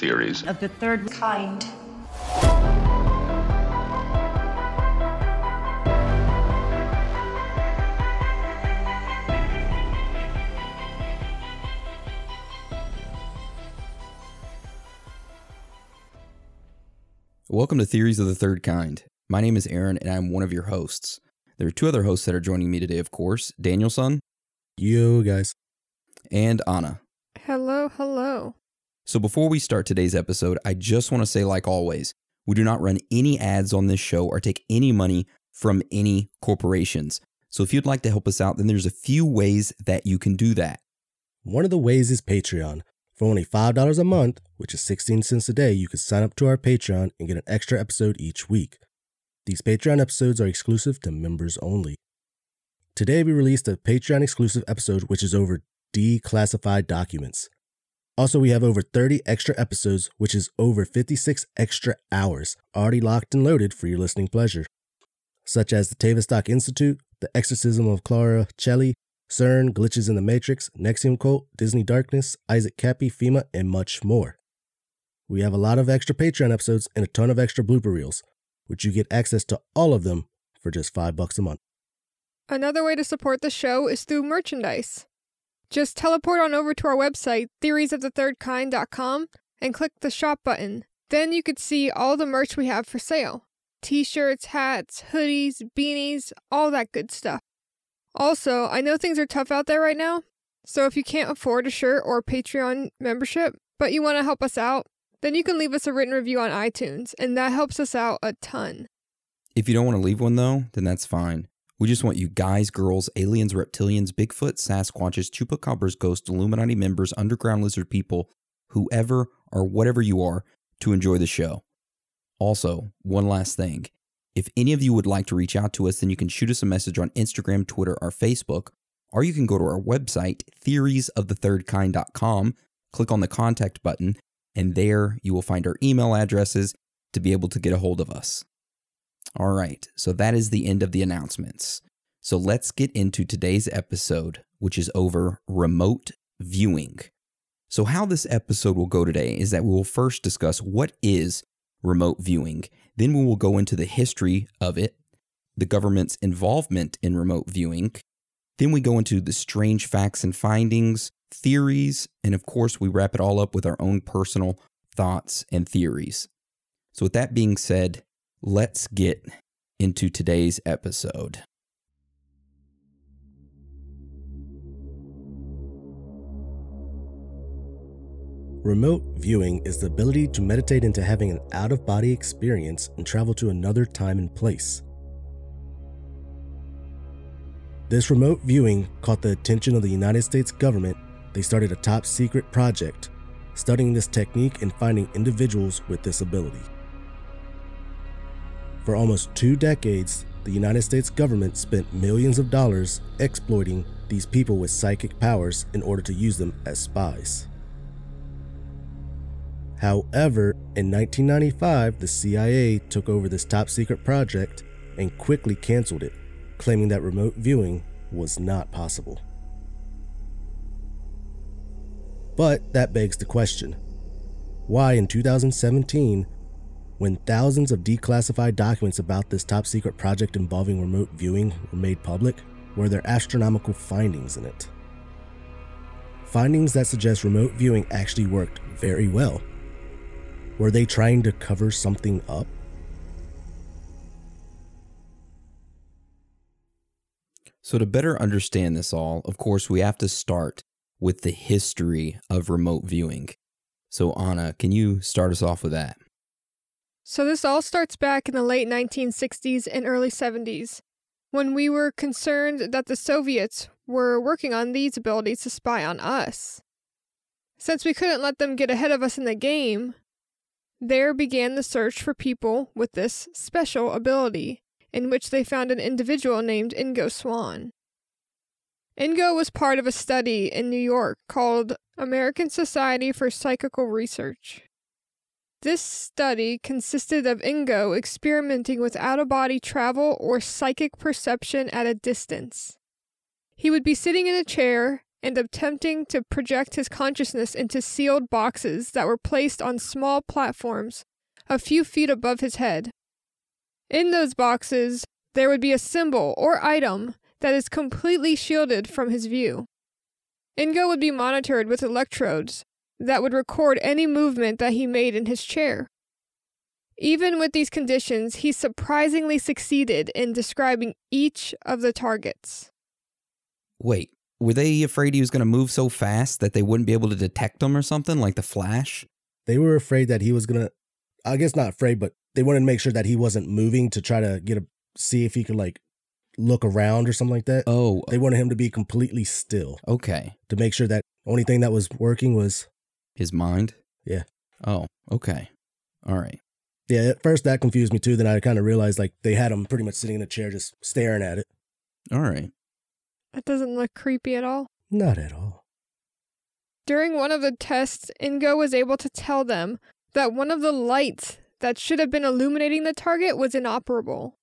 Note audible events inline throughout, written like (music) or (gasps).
Welcome to Theories. of the third kind. Welcome to Theories of the Third Kind. My name is Aaron, and I'm one of your hosts. There are two other hosts that are joining me today, of course Danielson Yo, guys. and Anna. Hello, hello. So before we start today's episode, I just want to say, like always, we do not run any ads on this show or take any money from any corporations. So if you'd like to help us out, then there's a few ways that you can do that. One of the ways is Patreon. For only $5 a month, which is 16 cents a day, you can sign up to our Patreon and get an extra episode each week. These Patreon episodes are exclusive to members only. Today, we released a Patreon exclusive episode which is over declassified documents. Also, we have over 30 extra episodes, which is over 56 extra hours already locked and loaded for your listening pleasure, such as the Tavistock Institute, The Exorcism of Clara Cele, CERN, Glitches in the Matrix, NXIVM Cult, Disney Darkness, Isaac Kappy, FEMA, and much more. We have a lot of extra Patreon episodes and a ton of extra blooper reels, which you get access to all of them for just five bucks a month. Another way to support the show is through merchandise. Just teleport on over to our website, theoriesofthethirdkind.com, and click the shop button. Then you could see all the merch we have for sale t shirts, hats, hoodies, beanies, all that good stuff. Also, I know things are tough out there right now, so if you can't afford a shirt or Patreon membership, but you want to help us out, then you can leave us a written review on iTunes, and that helps us out a ton. If you don't want to leave one though, then that's fine. We just want you guys, girls, aliens, reptilians, Bigfoot, Sasquatches, Chupacabras, ghosts, Illuminati members, underground lizard people, whoever or whatever you are, to enjoy the show. Also, one last thing. If any of you would like to reach out to us, then you can shoot us a message on Instagram, Twitter, or Facebook, or you can go to our website, theoriesofthethirdkind.com, click on the contact button, and there you will find our email addresses to be able to get a hold of us. All right, so that is the end of the announcements. So let's get into today's episode, which is over remote viewing. So, how this episode will go today is that we will first discuss what is remote viewing, then we will go into the history of it, the government's involvement in remote viewing, then we go into the strange facts and findings, theories, and of course, we wrap it all up with our own personal thoughts and theories. So, with that being said, let's get into today's episode. Remote viewing is the ability to meditate into having an out of body experience and travel to another time and place. This remote viewing caught the attention of the United States government. They started a top secret project studying this technique and finding individuals with this ability. For almost two decades, the United States government spent millions of dollars exploiting these people with psychic powers in order to use them as spies. However, in 1995, the CIA took over this top secret project and quickly canceled it, claiming that remote viewing was not possible. But that begs the question why in 2017, when thousands of declassified documents about this top secret project involving remote viewing were made public, were there astronomical findings in it? Findings that suggest remote viewing actually worked very well. Were they trying to cover something up? So, to better understand this all, of course, we have to start with the history of remote viewing. So, Anna, can you start us off with that? So, this all starts back in the late 1960s and early 70s, when we were concerned that the Soviets were working on these abilities to spy on us. Since we couldn't let them get ahead of us in the game, there began the search for people with this special ability, in which they found an individual named Ingo Swann. Ingo was part of a study in New York called American Society for Psychical Research. This study consisted of Ingo experimenting with out of body travel or psychic perception at a distance. He would be sitting in a chair and attempting to project his consciousness into sealed boxes that were placed on small platforms a few feet above his head. In those boxes, there would be a symbol or item that is completely shielded from his view. Ingo would be monitored with electrodes that would record any movement that he made in his chair. Even with these conditions, he surprisingly succeeded in describing each of the targets. Wait, were they afraid he was going to move so fast that they wouldn't be able to detect him or something like the Flash? They were afraid that he was going to, I guess not afraid, but they wanted to make sure that he wasn't moving to try to get a, see if he could like look around or something like that. Oh, They uh wanted him to be completely still okay. to make sure that only thing that was working was, His mind? Yeah. Oh, okay. All right. yeah, at first that confused me too. Then I kind of realized like they had him pretty much sitting in a chair just staring at it. All right. That doesn't look creepy at all. Not at all. During one of the tests, Ingo was able to tell them that one of the lights that should have been illuminating the target was inoperable.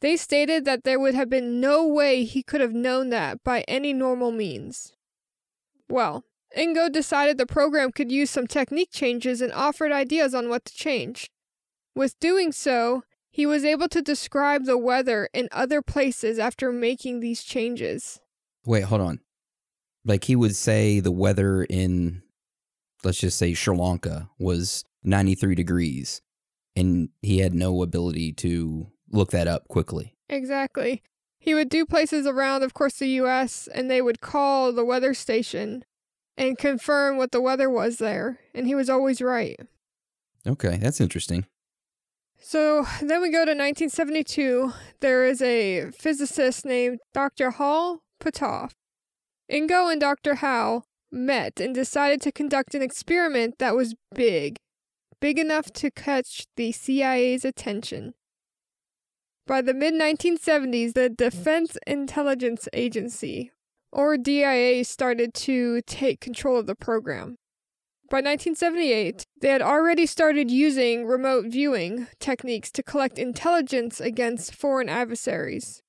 They stated that there would have been no way he could have known that by any normal means. Well, Ingo decided the program could use some technique changes and offered ideas on what to change. With doing so, he was able to describe the weather in other places after making these changes. Wait, hold on. Like he would say the weather in, let's just say Sri Lanka was 93 degrees, and he had no ability to look that up quickly. Exactly. He would do places around, of course, the US, and they would call the weather station and confirm what the weather was there, and he was always right. Okay, that's interesting. So then we go to 1972. There is a physicist named Dr. Hal Puthoff. Ingo and Dr. Howe met and decided to conduct an experiment that was big, big enough to catch the CIA's attention. By the mid 1970s, the Defense Intelligence Agency, or DIA, started to take control of the program. By 1978, they had already started using remote viewing techniques to collect intelligence against foreign adversaries.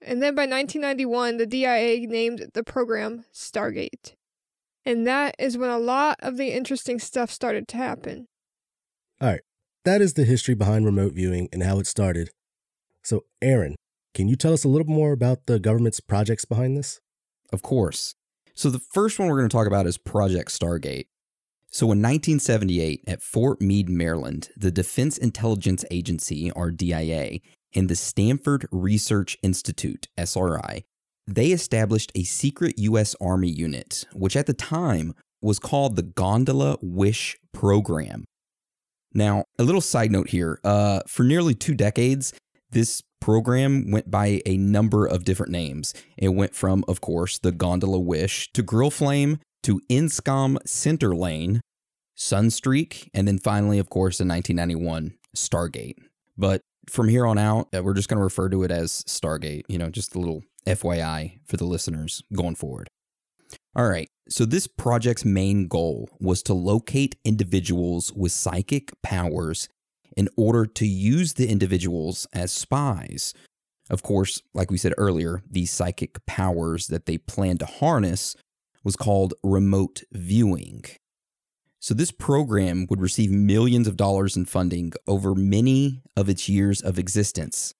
And then by 1991, the DIA named the program Stargate. And that is when a lot of the interesting stuff started to happen. Alright, that is the history behind remote viewing and how it started. So, Aaron, can you tell us a little more about the government's projects behind this? Of course. So the first one we're going to talk about is Project Stargate. So in 1978, at Fort Meade, Maryland, the Defense Intelligence Agency, or DIA, and the Stanford Research Institute, SRI, they established a secret U.S. Army unit, which at the time was called the Gondola Wish Program. Now, a little side note here uh, for nearly two decades, this program went by a number of different names. It went from, of course, the Gondola Wish to Grill Flame to Inscom Center Lane, Sunstreak, and then finally, of course, in 1991, Stargate. But from here on out, uh, we're just going to refer to it as Stargate, you know, just a little FYI for the listeners going forward. All right, so this project's main goal was to locate individuals with psychic powers in order to use the individuals as spies. Of course, like we said earlier, these psychic powers that they planned to harness was called remote viewing. So, this program would receive millions of dollars in funding over many of its years of existence.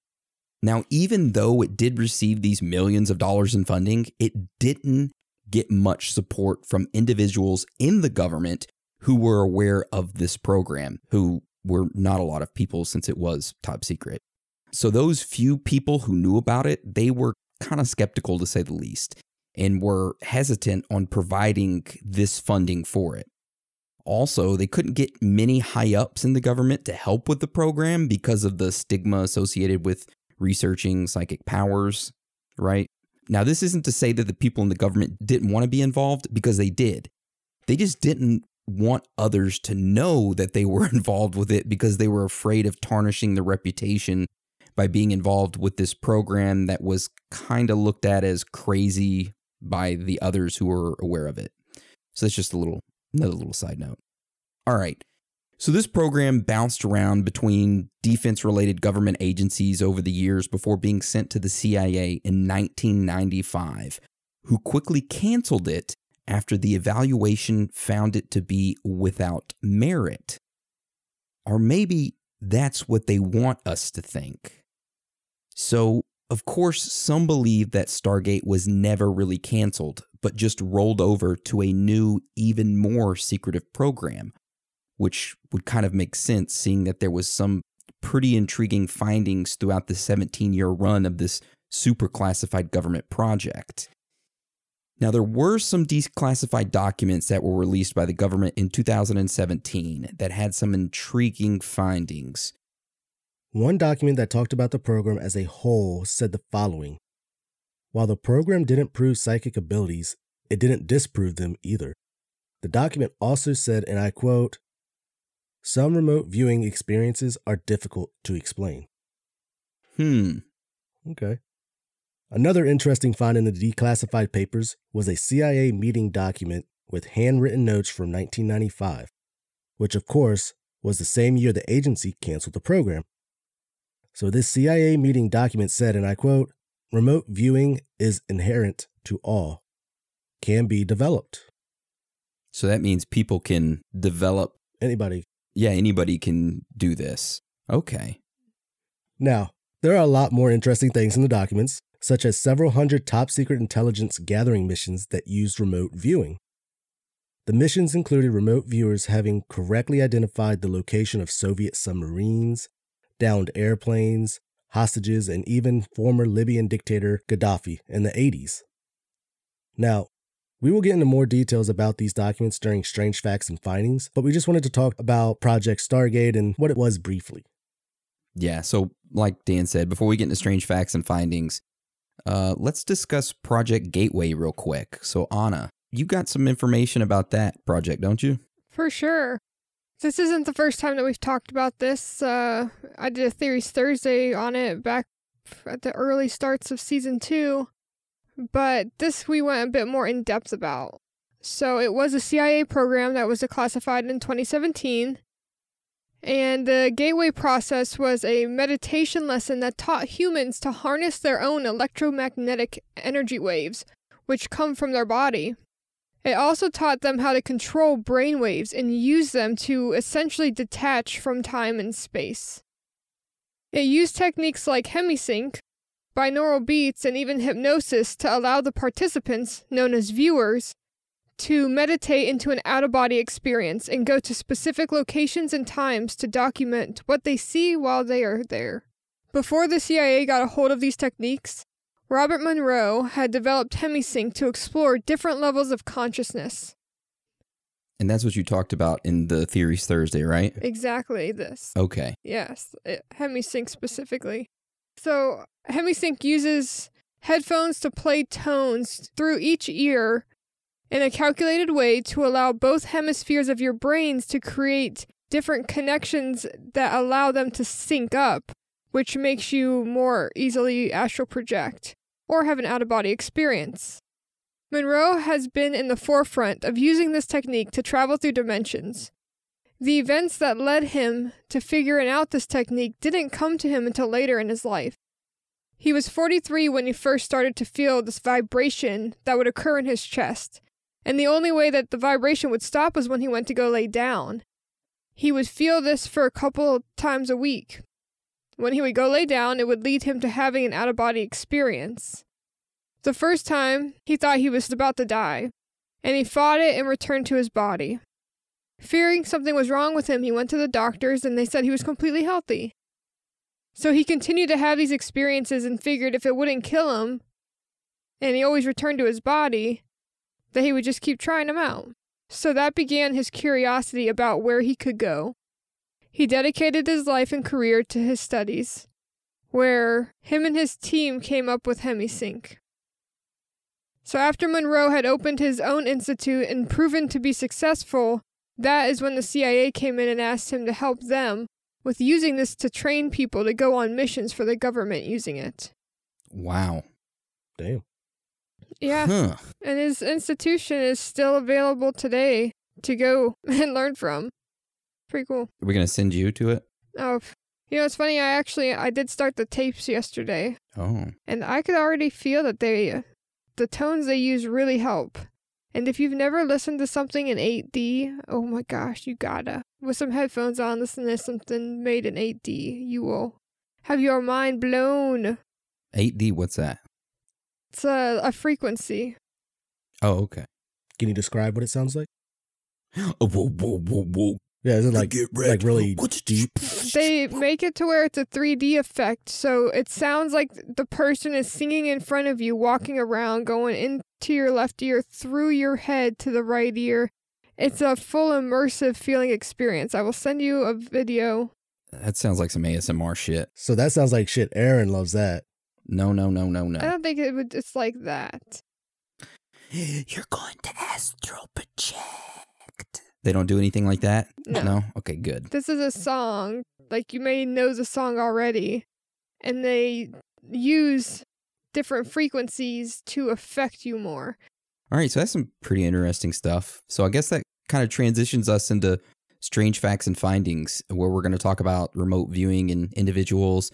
Now, even though it did receive these millions of dollars in funding, it didn't get much support from individuals in the government who were aware of this program, who were not a lot of people since it was top secret. So, those few people who knew about it, they were kind of skeptical to say the least and were hesitant on providing this funding for it. Also, they couldn't get many high ups in the government to help with the program because of the stigma associated with researching psychic powers, right? Now, this isn't to say that the people in the government didn't want to be involved because they did. They just didn't want others to know that they were (laughs) involved with it because they were afraid of tarnishing the reputation by being involved with this program that was kind of looked at as crazy by the others who were aware of it. So that's just a little another little side note. All right. So this program bounced around between defense related government agencies over the years before being sent to the CIA in 1995, who quickly canceled it after the evaluation found it to be without merit. Or maybe that's what they want us to think. So, of course, some believe that Stargate was never really canceled, but just rolled over to a new, even more secretive program, which would kind of make sense seeing that there was some pretty intriguing findings throughout the 17 year run of this super classified government project. Now, there were some declassified documents that were released by the government in 2017 that had some intriguing findings. One document that talked about the program as a whole said the following While the program didn't prove psychic abilities, it didn't disprove them either. The document also said, and I quote, some remote viewing experiences are difficult to explain. Hmm. Okay. Another interesting find in the declassified papers was a CIA meeting document with handwritten notes from 1995, which, of course, was the same year the agency canceled the program. So, this CIA meeting document said, and I quote, remote viewing is inherent to all, can be developed. So that means people can develop. Anybody. Yeah, anybody can do this. Okay. Now, there are a lot more interesting things in the documents, such as several hundred top secret intelligence gathering missions that used remote viewing. The missions included remote viewers having correctly identified the location of Soviet submarines, downed airplanes, hostages, and even former Libyan dictator Gaddafi in the 80s. Now, we will get into more details about these documents during Strange Facts and Findings, but we just wanted to talk about Project Stargate and what it was briefly. Yeah, so like Dan said, before we get into Strange Facts and Findings, uh, let's discuss Project Gateway real quick. So, Anna, you got some information about that project, don't you? For sure. This isn't the first time that we've talked about this. Uh, I did a Theories Thursday on it back at the early starts of season two, but this we went a bit more in depth about. So it was a CIA program that was declassified in 2017. And the gateway process was a meditation lesson that taught humans to harness their own electromagnetic energy waves, which come from their body. It also taught them how to control brainwaves and use them to essentially detach from time and space. It used techniques like hemisync, binaural beats, and even hypnosis to allow the participants, known as viewers, to meditate into an out of body experience and go to specific locations and times to document what they see while they are there. Before the CIA got a hold of these techniques, Robert Monroe had developed Hemisync to explore different levels of consciousness. And that's what you talked about in the Theories Thursday, right? Exactly this. Okay. Yes, it, Hemisync specifically. So, Hemisync uses headphones to play tones through each ear in a calculated way to allow both hemispheres of your brains to create different connections that allow them to sync up, which makes you more easily astral project or have an out of body experience. Monroe has been in the forefront of using this technique to travel through dimensions. The events that led him to figuring out this technique didn't come to him until later in his life. He was 43 when he first started to feel this vibration that would occur in his chest, and the only way that the vibration would stop was when he went to go lay down. He would feel this for a couple times a week. When he would go lay down, it would lead him to having an out of body experience. The first time, he thought he was about to die, and he fought it and returned to his body. Fearing something was wrong with him, he went to the doctors and they said he was completely healthy. So he continued to have these experiences and figured if it wouldn't kill him, and he always returned to his body, that he would just keep trying them out. So that began his curiosity about where he could go. He dedicated his life and career to his studies, where him and his team came up with Hemisync. So after Monroe had opened his own institute and proven to be successful, that is when the CIA came in and asked him to help them with using this to train people to go on missions for the government using it. Wow. Damn. Yeah. Huh. And his institution is still available today to go (laughs) and learn from. Pretty cool. Are we going to send you to it? Oh, you know, it's funny. I actually I did start the tapes yesterday, Oh. and I could already feel that they the tones they use really help. And if you've never listened to something in 8D, oh my gosh, you gotta. With some headphones on, listen to something made in 8D. You will have your mind blown. 8D, what's that? It's a, a frequency. Oh, okay. Can you describe what it sounds like? Oh, (gasps) whoa, whoa, whoa, whoa. Yeah, is it like Get like really What's deep? They make it to where it's a 3D effect, so it sounds like the person is singing in front of you, walking around, going into your left ear, through your head to the right ear. It's a full immersive feeling experience. I will send you a video. That sounds like some ASMR shit. So that sounds like shit. Aaron loves that. No, no, no, no, no. I don't think it would. It's like that. You're going to astral project. They don't do anything like that? No. No. Okay, good. This is a song. Like you may know the song already, and they use different frequencies to affect you more. All right, so that's some pretty interesting stuff. So I guess that kind of transitions us into strange facts and findings, where we're going to talk about remote viewing and individuals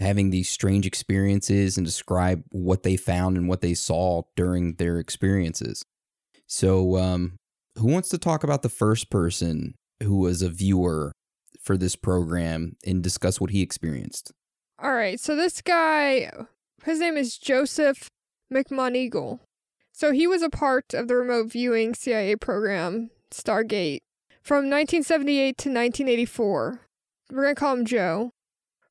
having these strange experiences and describe what they found and what they saw during their experiences. So, um, who wants to talk about the first person who was a viewer for this program and discuss what he experienced? All right, so this guy, his name is Joseph McMoneagle. So he was a part of the remote viewing CIA program, Stargate, from 1978 to 1984. We're going to call him Joe.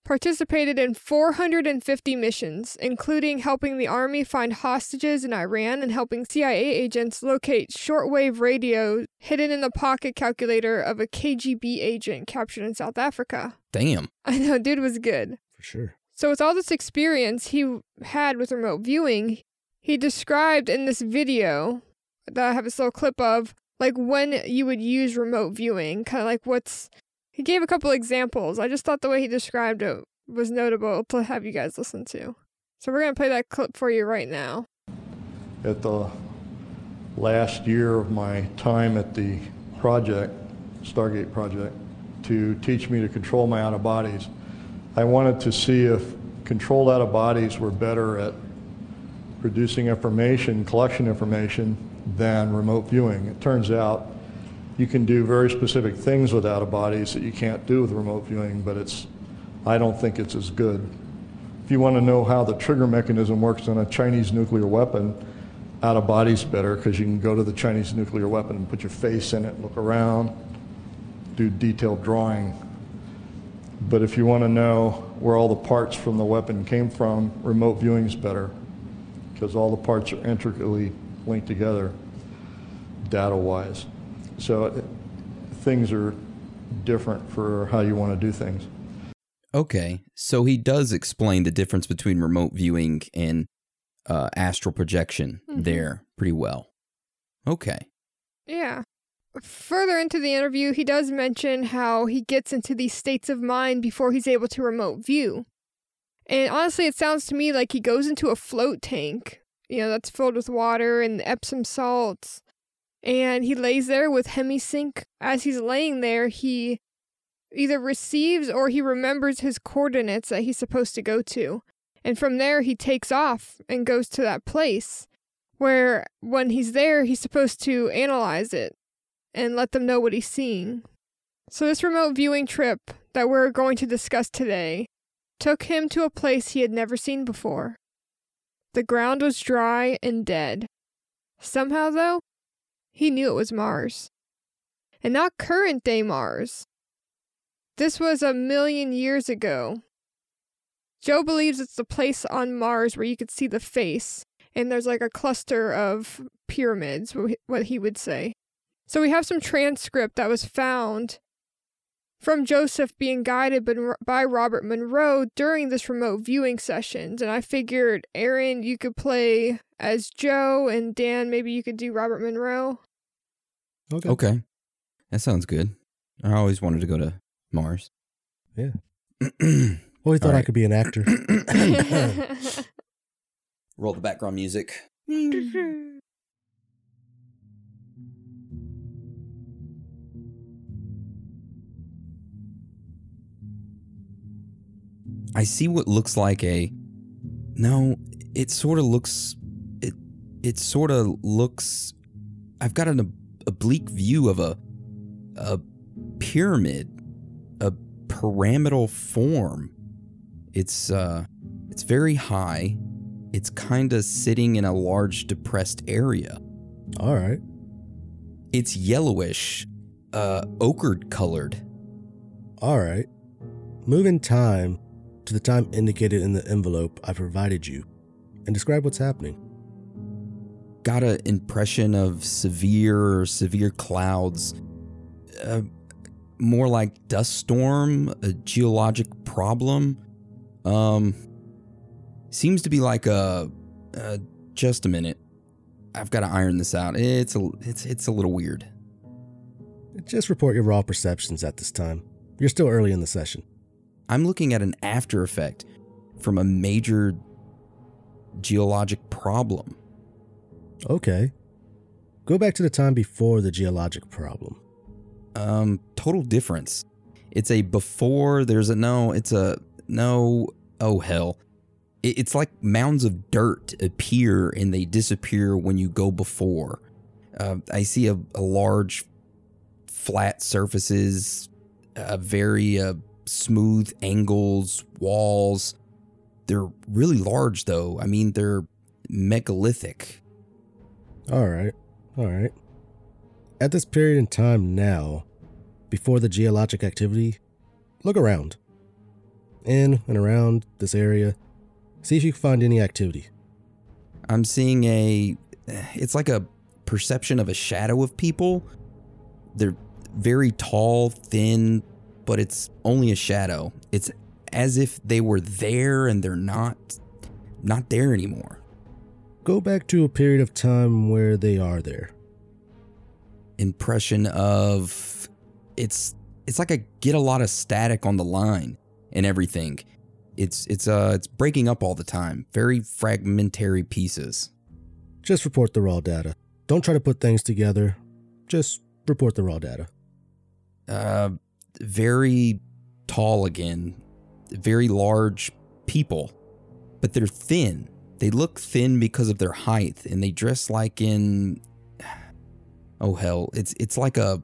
Participated in 450 missions, including helping the Army find hostages in Iran and helping CIA agents locate shortwave radio hidden in the pocket calculator of a KGB agent captured in South Africa. Damn. (laughs) I know, dude was good. For sure. So, with all this experience he had with remote viewing, he described in this video that I have this little clip of, like when you would use remote viewing, kind of like what's. He gave a couple examples. I just thought the way he described it was notable to have you guys listen to. So, we're going to play that clip for you right now. at the last year of my time at the project, Stargate project, to teach me to control my out of bodies. I wanted to see if controlled out of bodies were better at producing information, collection information, than remote viewing. It turns out you can do very specific things with out of bodies that you can't do with remote viewing, but it's, I don't think it's as good. If you want to know how the trigger mechanism works on a Chinese nuclear weapon, out of body's better because you can go to the Chinese nuclear weapon and put your face in it, look around, do detailed drawing. But if you want to know where all the parts from the weapon came from, remote viewing is better because all the parts are intricately linked together data-wise. So things are different for how you want to do things. Okay, so he does explain the difference between remote viewing and uh, astral projection Mhm. there pretty well. Okay. Yeah. Further into the interview, he does mention how he gets into these states of mind before he's able to remote view. And honestly, it sounds to me like he goes into a float tank, you know, that's filled with water and Epsom salts. And he lays there with hemisync. As he's laying there, he either receives or he remembers his coordinates that he's supposed to go to. And from there, he takes off and goes to that place where when he's there, he's supposed to analyze it and let them know what he's seeing. So, this remote viewing trip that we're going to discuss today took him to a place he had never seen before. The ground was dry and dead. Somehow, though, he knew it was Mars. And not current day Mars. This was a million years ago. Joe believes it's the place on Mars where you could see the face, and there's like a cluster of pyramids, what he would say. So we have some transcript that was found from Joseph being guided by- Robert Monroe during this remote viewing sessions. And I figured, Aaron, you could play as Joe, and Dan, maybe you could do Robert Monroe. Okay. Okay. That sounds good. I always wanted to go to Mars. Yeah. (clears throat) Always thought I could be an actor. (clears throat) Roll the background music. I see what looks like a. No, it sort of looks. It sort of looks. I've got an oblique view of a a pyramid, a pyramidal form. It's uh, it's very high. It's kind of sitting in a large depressed area. All right. It's yellowish, uh, ochre colored. All right. Move in time to the time indicated in the envelope I provided you and describe what's happening. Got an impression of severe severe clouds. Uh, more like dust storm, a geologic problem. Um, seems to be like a. Uh, just a minute. I've got to iron this out. It's a it's it's a little weird. Just report your raw perceptions at this time. You're still early in the session. I'm looking at an after effect from a major geologic problem. Okay. Go back to the time before the geologic problem. Um, total difference. It's a before, there's a no, it's a no, oh hell. It, it's like mounds of dirt appear and they disappear when you go before. Uh, I see a, a large flat surfaces, uh, very uh, smooth angles, walls. They're really large, though. I mean, they're megalithic. All right. All right. At this period in time now, before the geologic activity, look around. In and around this area, see if you can find any activity. I'm seeing a. It's like a perception of a shadow of people. They're very tall, thin, but it's only a shadow. It's as if they were there and they're not not there anymore. Go back to a period of time where they are there. Impression of it's it's like I get a lot of static on the line and everything. It's it's uh it's breaking up all the time. Very fragmentary pieces. Just report the raw data. Don't try to put things together. Just report the raw data. Uh very tall again, very large people, but they're thin. They look thin because of their height and they dress like in (sighs) oh hell, it's it's like a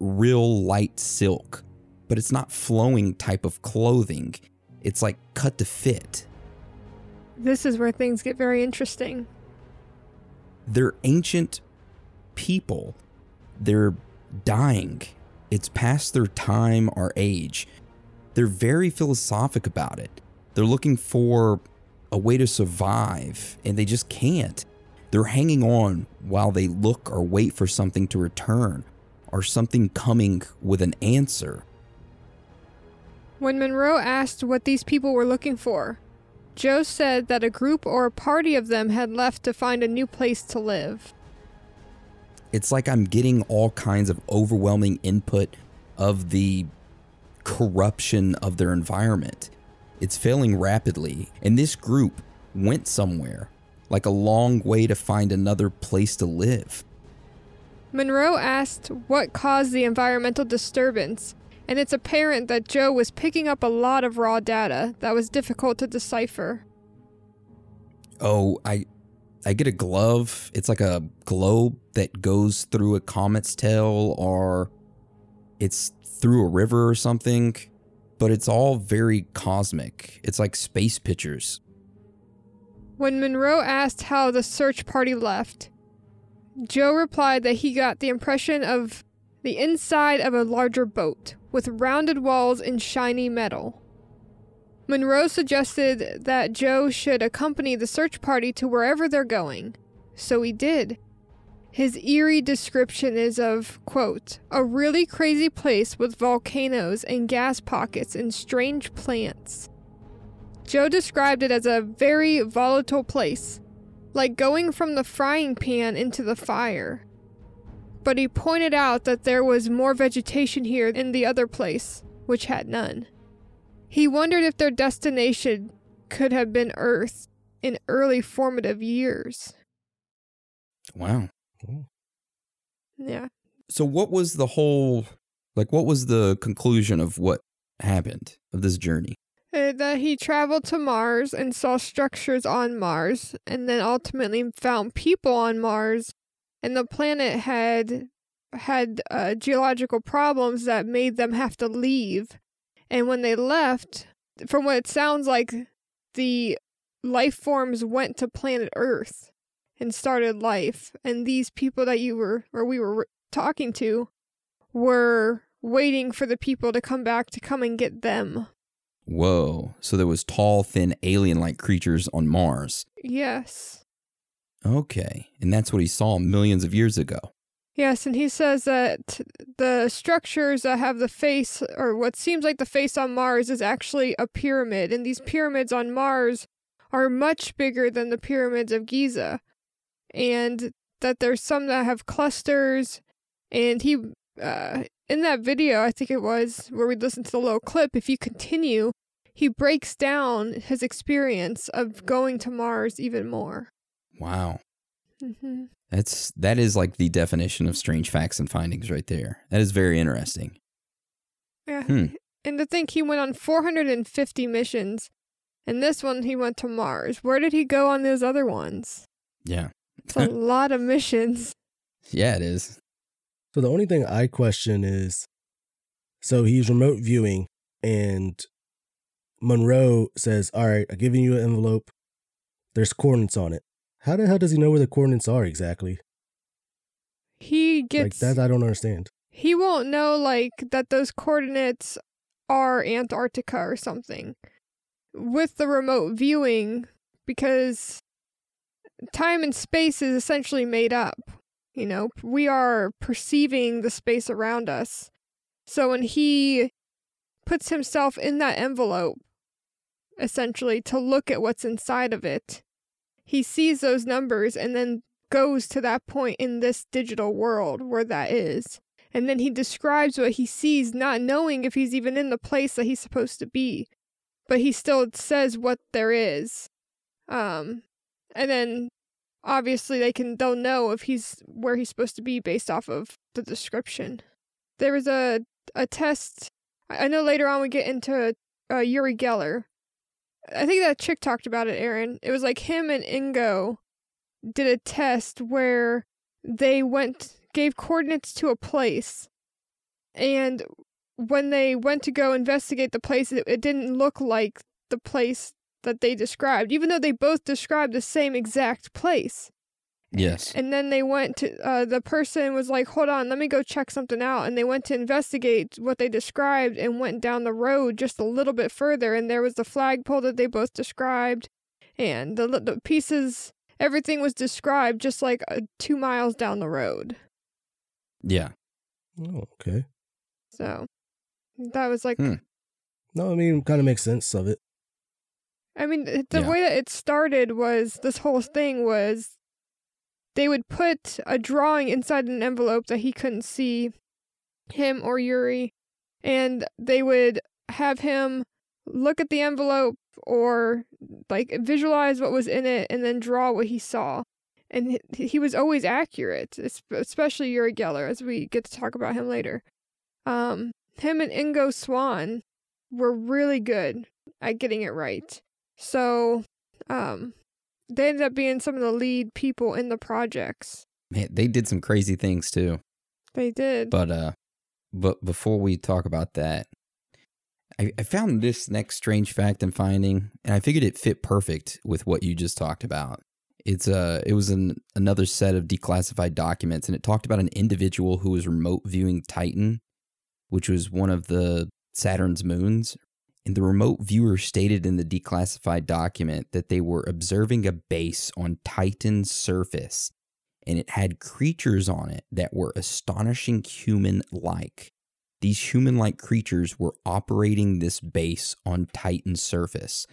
real light silk, but it's not flowing type of clothing. It's like cut to fit. This is where things get very interesting. They're ancient people. They're dying it's past their time or age. They're very philosophic about it. They're looking for a way to survive, and they just can't. They're hanging on while they look or wait for something to return or something coming with an answer. When Monroe asked what these people were looking for, Joe said that a group or a party of them had left to find a new place to live. It's like I'm getting all kinds of overwhelming input of the corruption of their environment. It's failing rapidly, and this group went somewhere, like a long way to find another place to live. Monroe asked what caused the environmental disturbance, and it's apparent that Joe was picking up a lot of raw data that was difficult to decipher. Oh, I I get a glove. It's like a globe that goes through a comet's tail or it's through a river or something, but it's all very cosmic. It's like space pictures. When Monroe asked how the search party left, Joe replied that he got the impression of the inside of a larger boat with rounded walls and shiny metal. Monroe suggested that Joe should accompany the search party to wherever they're going, so he did. His eerie description is of, quote, a really crazy place with volcanoes and gas pockets and strange plants. Joe described it as a very volatile place, like going from the frying pan into the fire. But he pointed out that there was more vegetation here than the other place, which had none. He wondered if their destination could have been Earth in early formative years. Wow. Yeah. So, what was the whole, like, what was the conclusion of what happened of this journey? Uh, that he traveled to Mars and saw structures on Mars, and then ultimately found people on Mars, and the planet had had uh, geological problems that made them have to leave. And when they left, from what it sounds like, the life forms went to planet Earth and started life. And these people that you were, or we were talking to, were waiting for the people to come back to come and get them. Whoa. So there was tall, thin, alien-like creatures on Mars. Yes. Okay. And that's what he saw millions of years ago. Yes, and he says that the structures that have the face, or what seems like the face on Mars, is actually a pyramid. And these pyramids on Mars are much bigger than the pyramids of Giza. And that there's some that have clusters. And he, uh, in that video, I think it was, where we listened to the little clip, if you continue, he breaks down his experience of going to Mars even more. Wow. Mm-hmm. That's that is like the definition of strange facts and findings right there. That is very interesting. Yeah. Hmm. And to think he went on 450 missions, and this one he went to Mars. Where did he go on those other ones? Yeah. It's a (laughs) lot of missions. Yeah, it is. So the only thing I question is so he's remote viewing and Monroe says, All right, I'm giving you an envelope. There's coordinates on it. How the hell does he know where the coordinates are exactly? He gets like that I don't understand. he won't know like that those coordinates are Antarctica or something. With the remote viewing because time and space is essentially made up. You know, we are perceiving the space around us. So when he puts himself in that envelope, essentially to look at what's inside of it, he sees those numbers and then goes to that point in this digital world where that is. And then he describes what he sees, not knowing if he's even in the place that he's supposed to be. But he still says what there is. Um, and then obviously they can they'll know if he's where he's supposed to be based off of the description. There was a a test. I know later on we get into uh, Uri Geller. I think that chick talked about it, Aaron. It was like him and Ingo did a test where they went gave coordinates to a place and when they went to go investigate the place it, it didn't look like the place that they described even though they both described the same exact place Yes. and then they went to uh, the person was like hold on let me go check something out and they went to investigate what they described and went down the road just a little bit further and there was the flagpole that they both described and the, the pieces everything was described just like uh, two miles down the road Yeah. Oh, okay. so that was like Hmm. No, I mean kind of makes sense of it. I mean, the Yeah. way that it started was this whole thing was they would put a drawing inside an envelope that he couldn't see, him or Uri, and they would have him look at the envelope or like visualize what was in it and then draw what he saw. And he, he was always accurate, especially Uri Geller, as we get to talk about him later. Um, him and Ingo Swann were really good at getting it right. So, um, they ended up being some of the lead people in the projects. Man, they did some crazy things too. They did. But uh but before we talk about that, I, I found this next strange fact and finding, and I figured it fit perfect with what you just talked about. It's uh it was an another set of declassified documents and it talked about an individual who was remote viewing Titan, which was one of the Saturn's moons. And the remote viewer stated in the declassified document that they were observing a base on Titan's surface and it had creatures on it that were astonishing human like. These human like creatures were operating this base on Titan's surface.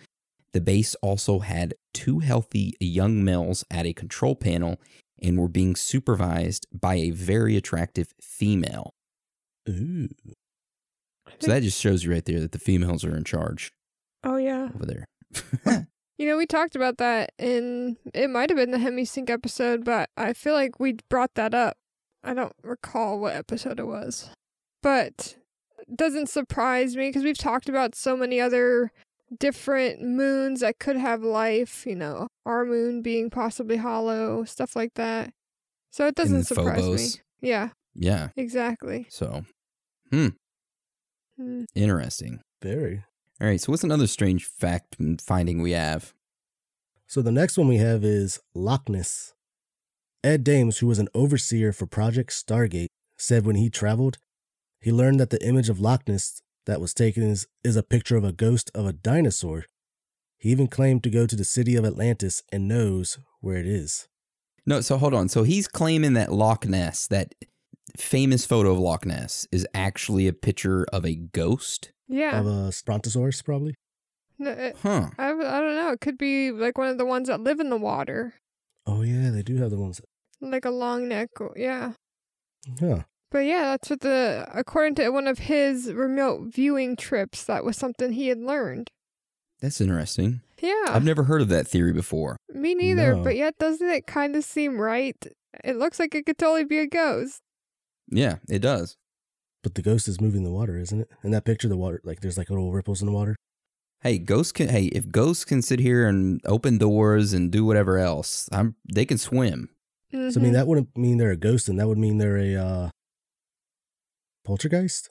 The base also had two healthy young males at a control panel and were being supervised by a very attractive female. Ooh. So that just shows you right there that the females are in charge oh yeah. over there. (laughs) You know, we talked about that in it might have been the Hemisync episode, but I feel like we brought that up. I don't recall what episode it was. But it doesn't surprise me because we've talked about so many other different moons that could have life, you know, our moon being possibly hollow, stuff like that. So it doesn't surprise Phobos. me. Yeah, Yeah. exactly. So Hmm. Hmm. interesting. Very. All right. So what's another strange fact finding we have? So the next one we have is Loch Ness. Ed Dames, who was an overseer for Project Stargate, said when he traveled, he learned that the image of Loch Ness that was taken is, is a picture of a ghost of a dinosaur. He even claimed to go to the city of Atlantis and knows where it is. No. So hold on. So he's claiming that Loch Ness, that famous photo of Loch Ness, is actually a picture of a ghost. Yeah. Of a Strontosaurus, probably. No, it- Huh. I, I don't know. It could be like one of the ones that live in the water, Oh yeah, they do have the ones. like a long neck. or- Yeah. Huh. But yeah, that's what the according to one of his remote viewing trips, that was something he had learned. That's interesting. Yeah. I've never heard of that theory before. Me neither, No. but yet doesn't it kind of seem right? It looks like it could totally be a ghost. Yeah, it does. But the ghost is moving the water, isn't it? In that picture, the water like there's like little ripples in the water. Hey, ghosts can. Hey, if ghosts can sit here and open doors and do whatever else, I'm. They can swim. So I mean that wouldn't mean they're a ghost, and that would mean they're a uh, poltergeist.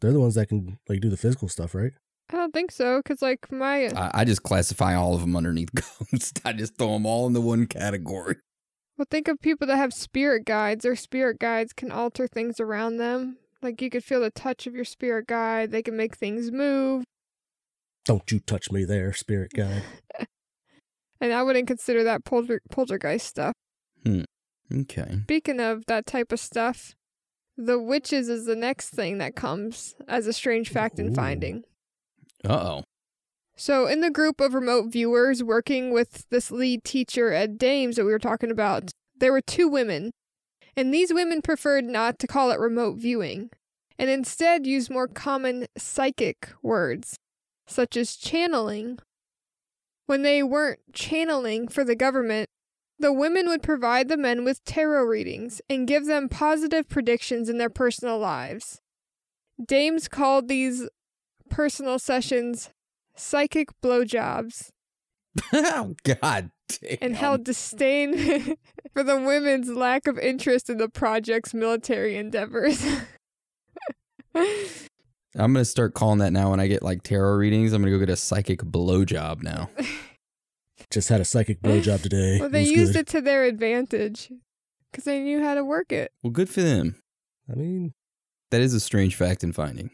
They're the ones that can like do the physical stuff, right? I don't think so, because like my I, I just classify all of them underneath (laughs) ghosts. I just throw them all into one category. Well, think of people that have spirit guides. Their spirit guides can alter things around them. Like you could feel the touch of your spirit guide. They can make things move, Don't you touch me there, spirit guide. (laughs) and I wouldn't consider that polter- poltergeist stuff. Okay. Speaking of that type of stuff, the witches is the next thing that comes as a strange fact and finding. Uh oh. So, in the group of remote viewers working with this lead teacher Ed Dames that we were talking about, there were two women. And these women preferred not to call it remote viewing and instead used more common psychic words, such as channeling. When they weren't channeling for the government, the women would provide the men with tarot readings and give them positive predictions in their personal lives. Dames called these personal sessions psychic blowjobs oh (laughs) God. Damn. and held disdain (laughs) for the women's lack of interest in the project's military endeavors. (laughs) I'm gonna start calling that now when I get like tarot readings. I'm gonna go get a psychic blowjob now. Just had a psychic blowjob today. well, they was used good. it to their advantage because they knew how to work it. Well, good for them. I mean, That is a strange fact and finding.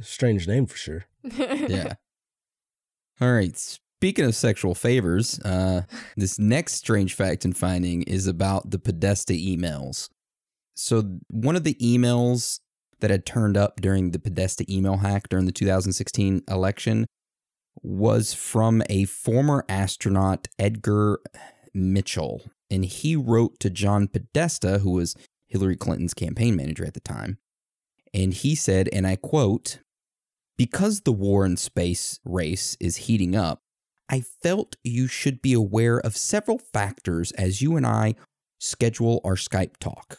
strange name for sure. yeah. All right. Speaking of sexual favors, uh, (laughs) this next strange fact and finding is about the Podesta emails. So, one of the emails that had turned up during the Podesta email hack during the 2016 election was from a former astronaut, Edgar Mitchell. And he wrote to John Podesta, who was Hillary Clinton's campaign manager at the time. And he said, and I quote, because the war in space race is heating up, I felt you should be aware of several factors as you and I schedule our Skype talk.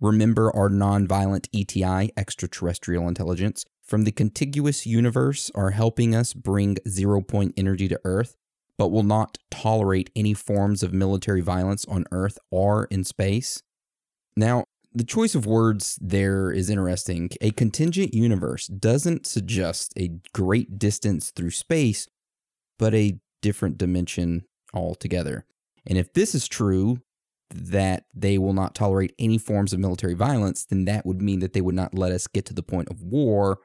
Remember our nonviolent ETI, extraterrestrial intelligence, from the contiguous universe are helping us bring zero point energy to Earth, but will not tolerate any forms of military violence on Earth or in space. Now, the choice of words there is interesting. A contingent universe doesn't suggest a great distance through space, but a different dimension altogether. And if this is true, that they will not tolerate any forms of military violence, then that would mean that they would not let us get to the point of war.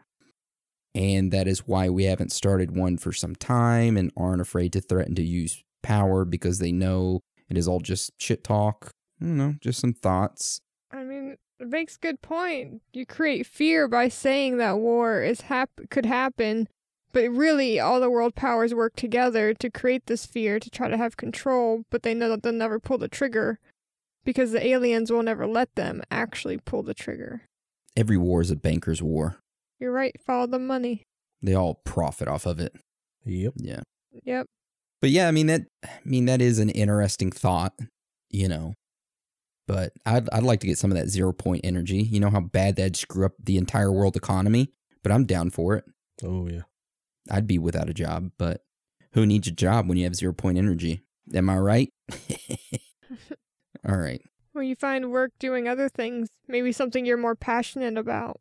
And that is why we haven't started one for some time and aren't afraid to threaten to use power because they know it is all just shit talk. Don't know, just some thoughts. I mean, it makes good point. You create fear by saying that war is hap- could happen, but really all the world powers work together to create this fear to try to have control, but they know that they'll never pull the trigger because the aliens will never let them actually pull the trigger. Every war is a banker's war. You're right, follow the money. They all profit off of it. Yep. Yeah. Yep. But yeah, I mean that I mean that is an interesting thought, you know. But I'd I'd like to get some of that zero point energy. You know how bad that'd screw up the entire world economy, but I'm down for it. Oh yeah. I'd be without a job, but who needs a job when you have zero point energy? Am I right? (laughs) All right. Well, you find work doing other things, maybe something you're more passionate about.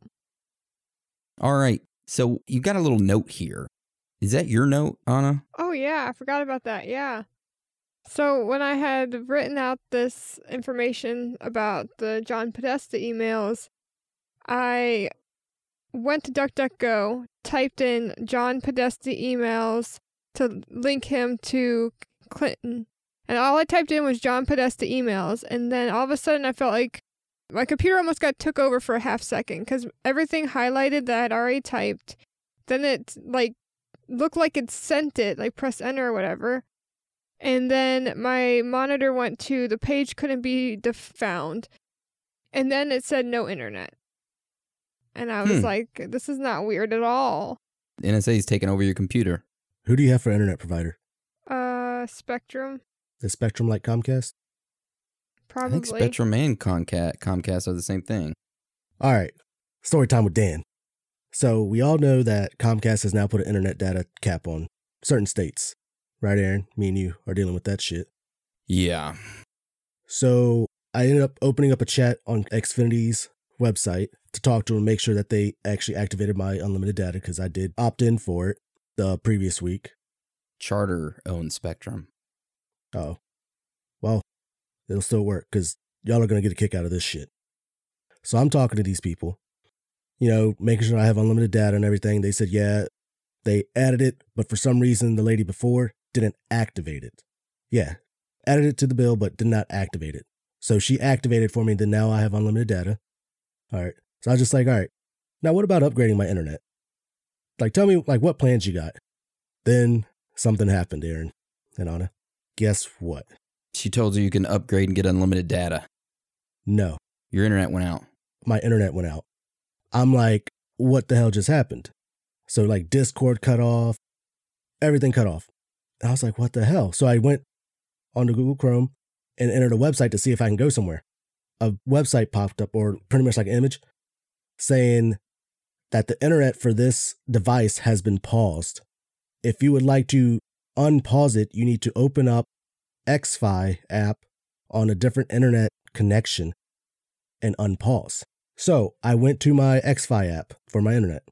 All right. So you got a little note here. Is that your note, Anna? Oh, yeah, I forgot about that. Yeah. So, when I had written out this information about the John Podesta emails, I went to DuckDuckGo, typed in John Podesta emails to link him to Clinton. And all I typed in was John Podesta emails. And then all of a sudden, I felt like my computer almost got took over for a half second because everything highlighted that I'd already typed. Then it like looked like it sent it, like press enter or whatever. And then my monitor went to the page couldn't be found. And then it said no internet. And I was Hmm. like, this is not weird at all. The NSA is taking over your computer. Who do you have for internet provider? Uh, Spectrum, The Spectrum like Comcast? Probably. I think Spectrum and Comcast, Comcast are the same thing. All right. Story time with Dan. So we all know that Comcast has now put an internet data cap on certain states. Right, Aaron? Me and you are dealing with that shit. Yeah. So I ended up opening up a chat on Xfinity's website to talk to them, make sure that they actually activated my unlimited data because I did opt in for it the previous week. Charter owns Spectrum. Oh, well, it'll still work because y'all are going to get a kick out of this shit. So I'm talking to these people, you know, making sure I have unlimited data and everything. They said, yeah, they added it, but for some reason, the lady before didn't activate it. Yeah, added it to the bill, but did not activate it. So she activated for me. Then now I have unlimited data. All right. So I was just like, all right, now what about upgrading my internet? Like, tell me, like, what plans you got? Then something happened, Aaron and Anna. Guess what? She told you you can upgrade and get unlimited data. No, Your internet went out. my internet went out. I'm like, what the hell just happened? So, like, Discord cut off, everything cut off. I was like, what the hell? So I went onto Google Chrome and entered a website to see if I can go somewhere. A website popped up, or pretty much like an image, saying that the internet for this device has been paused. If you would like to unpause it, you need to open up XFi app on a different internet connection and unpause. So I went to my XFi app for my internet,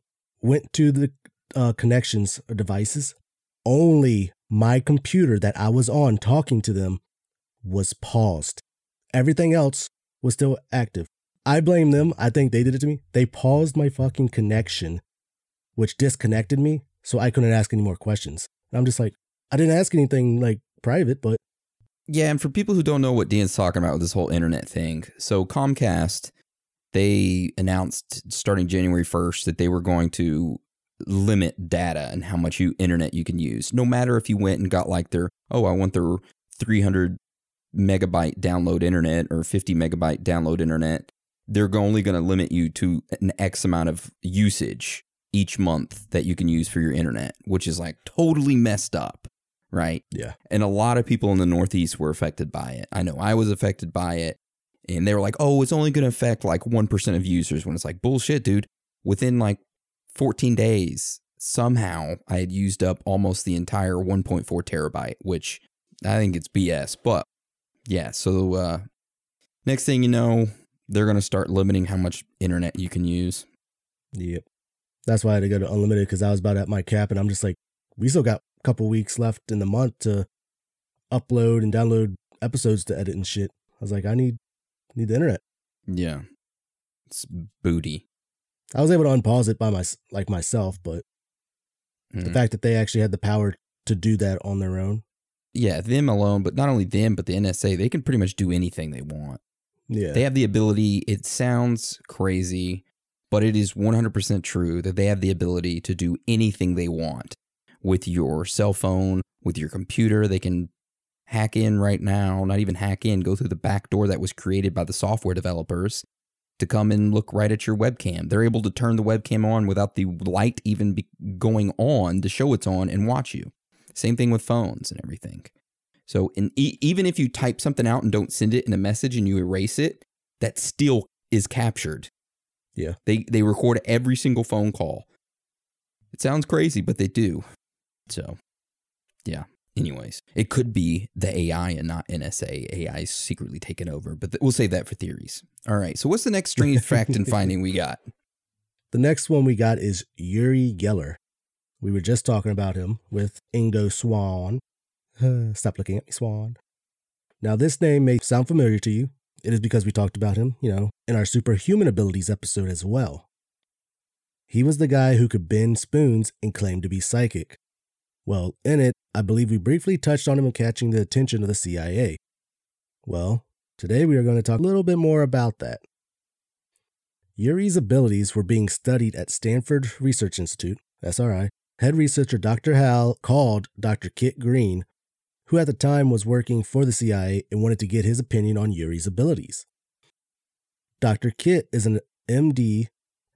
went to the uh, connections or devices. Only my computer that I was on talking to them was paused. Everything else was still active. I blame them. I think they did it to me. They paused my fucking connection, which disconnected me, so I couldn't ask any more questions. And I'm just like, I didn't ask anything like private, but Yeah, and for people who don't know what Dan's talking about with this whole internet thing, so Comcast, they announced starting January 1st that they were going to limit data and how much you internet you can use. No matter if you went and got like their, oh, I want their 300 megabyte download internet or 50 megabyte download internet, they're only going to limit you to an X amount of usage each month that you can use for your internet, which is like totally messed up, right? yeah. And a lot of people in the Northeast were affected by it. I know I was affected by it. And they were like, oh, it's only going to affect like 1% of users. When it's like, bullshit, dude. Within like 14 days, somehow I had used up almost the entire 1.4 terabyte, which I think it's BS. But yeah, so uh, next thing you know, they're going to start limiting how much internet you can use. Yep. That's why I had to go to unlimited because I was about at my cap, and I'm just like, we still got a couple weeks left in the month to upload and download episodes to edit and shit. I was like, I need need the internet. Yeah. It's booty. I was able to unpause it by my like myself, but the Mhm. fact that they actually had the power to do that on their own, Yeah, them alone, but not only them, but the NSA, they can pretty much do anything they want. yeah, They have the ability, it sounds crazy, but it is 100% true that they have the ability to do anything they want with your cell phone, with your computer. They can hack in right now, not even hack in, go through the back door that was created by the software developers to come and look right at your webcam. They're able to turn the webcam on without the light even be going on to show it's on and watch you. Same thing with phones and everything. So, in, e- even if you type something out and don't send it in a message and you erase it, that still is captured. Yeah. They they record every single phone call. It sounds crazy, but they do. So, yeah. Anyways, it could be the AI and not NSA. AI is secretly taken over, but th- we'll save that for theories. All right. So, what's the next strange fact and (laughs) finding we got? The next one we got is Uri Geller. We were just talking about him with Ingo Swann. (sighs) Stop looking at me, Swan. Now, this name may sound familiar to you. It is because we talked about him, you know, in our superhuman abilities episode as well. He was the guy who could bend spoons and claim to be psychic. Well, in it, I believe we briefly touched on him catching the attention of the CIA. Well, today we are going to talk a little bit more about that. Uri's abilities were being studied at Stanford Research Institute, SRI. Head researcher Dr. Hal called Dr. Kit Green, who at the time was working for the CIA and wanted to get his opinion on Uri's abilities. Dr. Kit is an MD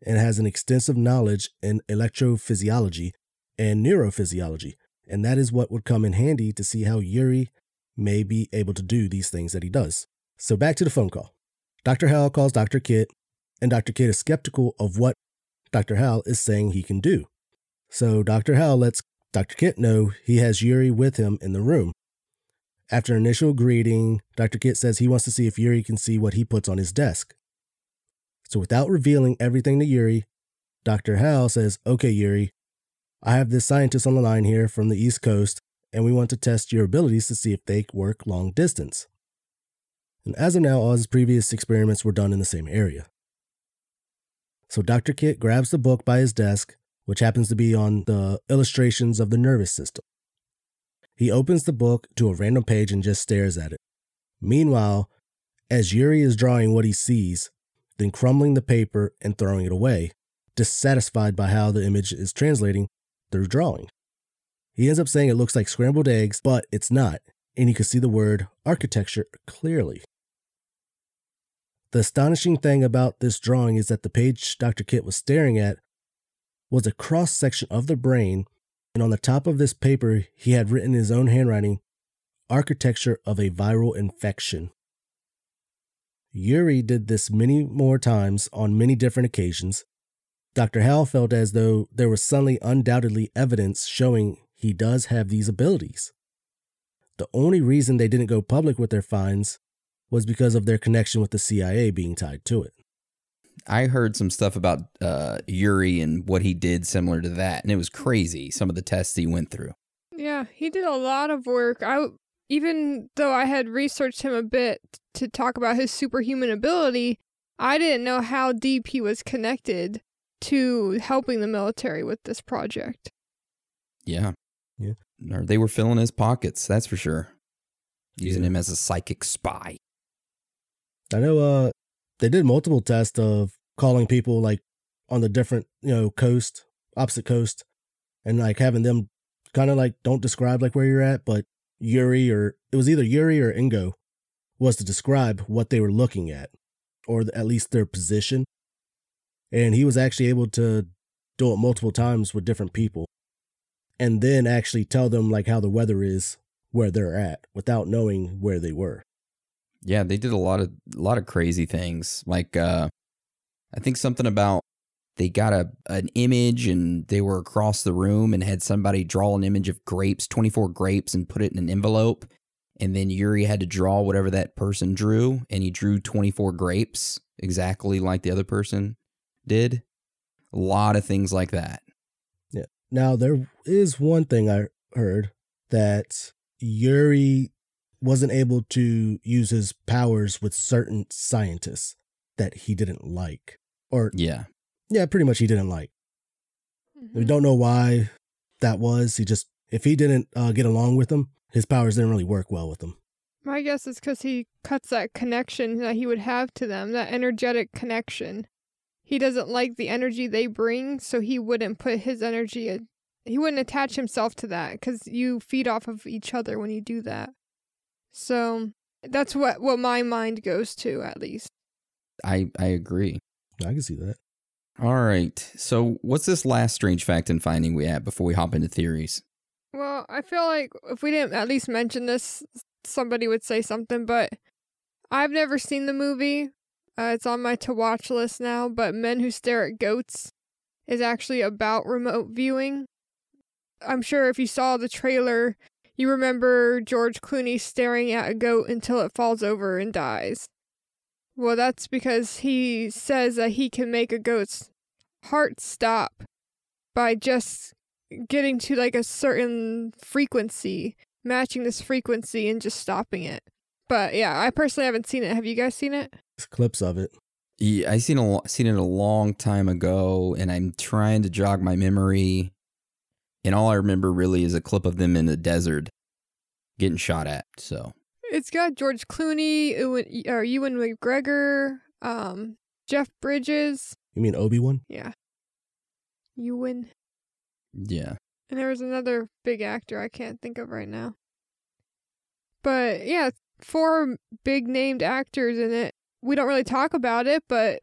and has an extensive knowledge in electrophysiology and neurophysiology, and that is what would come in handy to see how Uri may be able to do these things that he does. So back to the phone call. Dr. Hal calls Dr. Kit, and Dr. Kit is skeptical of what Dr. Hal is saying he can do. So Dr. Hal lets Dr. Kit know he has Uri with him in the room. After initial greeting, Dr. Kit says he wants to see if Uri can see what he puts on his desk. So without revealing everything to Uri, Dr. Hal says, Okay, Uri, I have this scientist on the line here from the East Coast, and we want to test your abilities to see if they work long distance. And as of now, all his previous experiments were done in the same area. So Dr. Kit grabs the book by his desk, which happens to be on the illustrations of the nervous system. He opens the book to a random page and just stares at it. Meanwhile, as Uri is drawing what he sees, then crumbling the paper and throwing it away, dissatisfied by how the image is translating through drawing. He ends up saying it looks like scrambled eggs, but it's not, and you can see the word architecture clearly. The astonishing thing about this drawing is that the page Dr. Kit was staring at was a cross section of the brain and on the top of this paper, he had written in his own handwriting, Architecture of a Viral Infection. Uri did this many more times on many different occasions. Dr. Hal felt as though there was suddenly undoubtedly evidence showing he does have these abilities. The only reason they didn't go public with their finds was because of their connection with the CIA being tied to it. I heard some stuff about uh, Uri and what he did similar to that, and it was crazy. Some of the tests he went through. Yeah, he did a lot of work. I even though I had researched him a bit to talk about his superhuman ability, I didn't know how deep he was connected to helping the military with this project. Yeah. Yeah. Or they were filling his pockets, that's for sure. Using Yeah. him as a psychic spy. I know uh they did multiple tests of calling people like on the different, you know, coast, opposite coast, and like having them kind of like don't describe like where you're at, but Uri or it was either Uri or Ingo was to describe what they were looking at, or at least their position. And he was actually able to do it multiple times with different people, and then actually tell them like how the weather is where they're at without knowing where they were. Yeah, they did a lot of a lot of crazy things. Like uh I think something about they got a an image and they were across the room and had somebody draw an image of grapes, 24 grapes and put it in an envelope and then Uri had to draw whatever that person drew and he drew 24 grapes exactly like the other person did. A lot of things like that. Yeah. Now there is one thing I heard that Uri wasn't able to use his powers with certain scientists that he didn't like. Or Yeah. yeah, pretty much he didn't like. We Mhm. don't know why that was. He just if he didn't uh, get along with them, his powers didn't really work well with him. My guess is because he cuts that connection that he would have to them, that energetic connection. He doesn't like the energy they bring, so he wouldn't put his energy, he wouldn't attach himself to that because you feed off of each other when you do that. So that's what, what my mind goes to, at least. I I agree. I can see that. All right. So, what's this last strange fact and finding we have before we hop into theories? Well, I feel like if we didn't at least mention this, somebody would say something, but I've never seen the movie. Uh, it's on my to watch list now, but Men Who Stare at Goats. is actually about remote viewing. I'm sure if you saw the trailer, you remember George Clooney staring at a goat until it falls over and dies. Well, that's because he says that he can make a goat's heart stop by just getting to like a certain frequency, matching this frequency and just stopping it. But yeah, I personally haven't seen it. Have you guys seen it? There's clips of it. Yeah, I seen a seen it a long time ago, and I'm trying to jog my memory. And all I remember really is a clip of them in the desert getting shot at. So It's got George Clooney, Ewan, or Ewan McGregor, um, Jeff Bridges. You mean Obi Wan? Yeah. Ewan. yeah, And there was another big actor I can't think of right now. But yeah, four big named actors in it. We don't really talk about it, but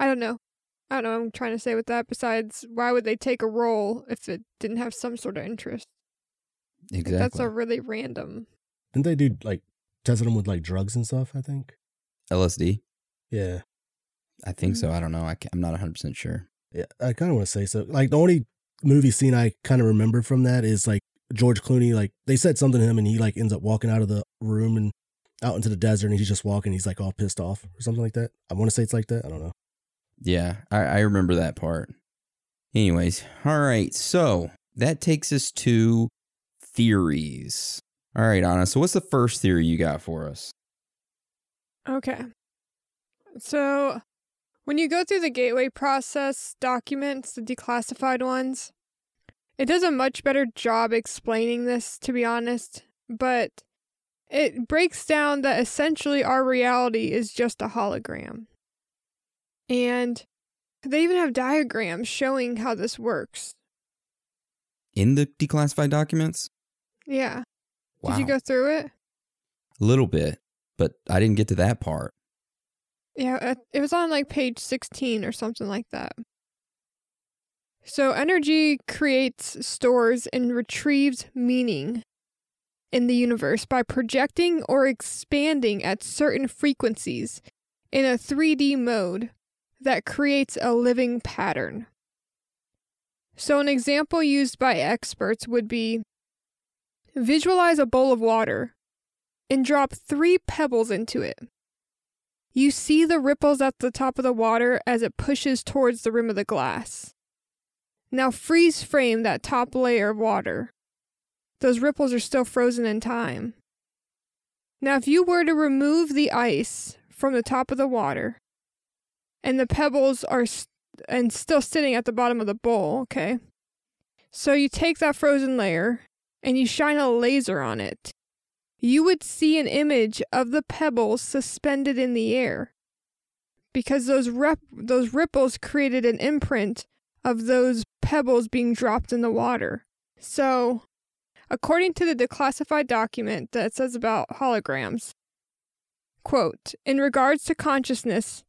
I don't know. I don't know what I'm trying to say with that besides why would they take a role if it didn't have some sort of interest? Like, exactly. that's a really random. Didn't they do like tested them with like drugs and stuff? I think. LSD. Yeah. I think so. Mhm. I don't know. I ca- I'm not 100 percent sure. Yeah, I kind of want to say so. Like the only movie scene I kind of remember from that is like George Clooney. Like they said something to him, and he like ends up walking out of the room and out into the desert, and he's just walking. He's like all pissed off or something like that. I want to say it's like that. I don't know. Yeah, I, I remember that part. Anyways, all right. So that takes us to theories. All right, Anna. So what's the first theory you got for us? Okay. So, when you go through the gateway process documents, the declassified ones, it does a much better job explaining this, to be honest. But it breaks down that essentially our reality is just a hologram. And they even have diagrams showing how this works. In the declassified documents? Yeah. Wow. Did you go through it? A little bit, but I didn't get to that part. Yeah, uh, it was on like page 16 or something like that. So, energy creates, stores, and retrieves meaning in the universe by projecting or expanding at certain frequencies in a 3D mode that creates a living pattern. So, an example used by experts would be visualize a bowl of water and drop three pebbles into it. You see the ripples at the top of the water as it pushes towards the rim of the glass. Now freeze frame that top layer of water. Those ripples are still frozen in time. Now, if you were to remove the ice from the top of the water, and the pebbles are st- and still sitting at the bottom of the bowl, okay? So you take that frozen layer and you shine a laser on it you would see an image of the pebbles suspended in the air because those rep- those ripples created an imprint of those pebbles being dropped in the water. So, according to the declassified document that says about holograms, quote, in regards to consciousness,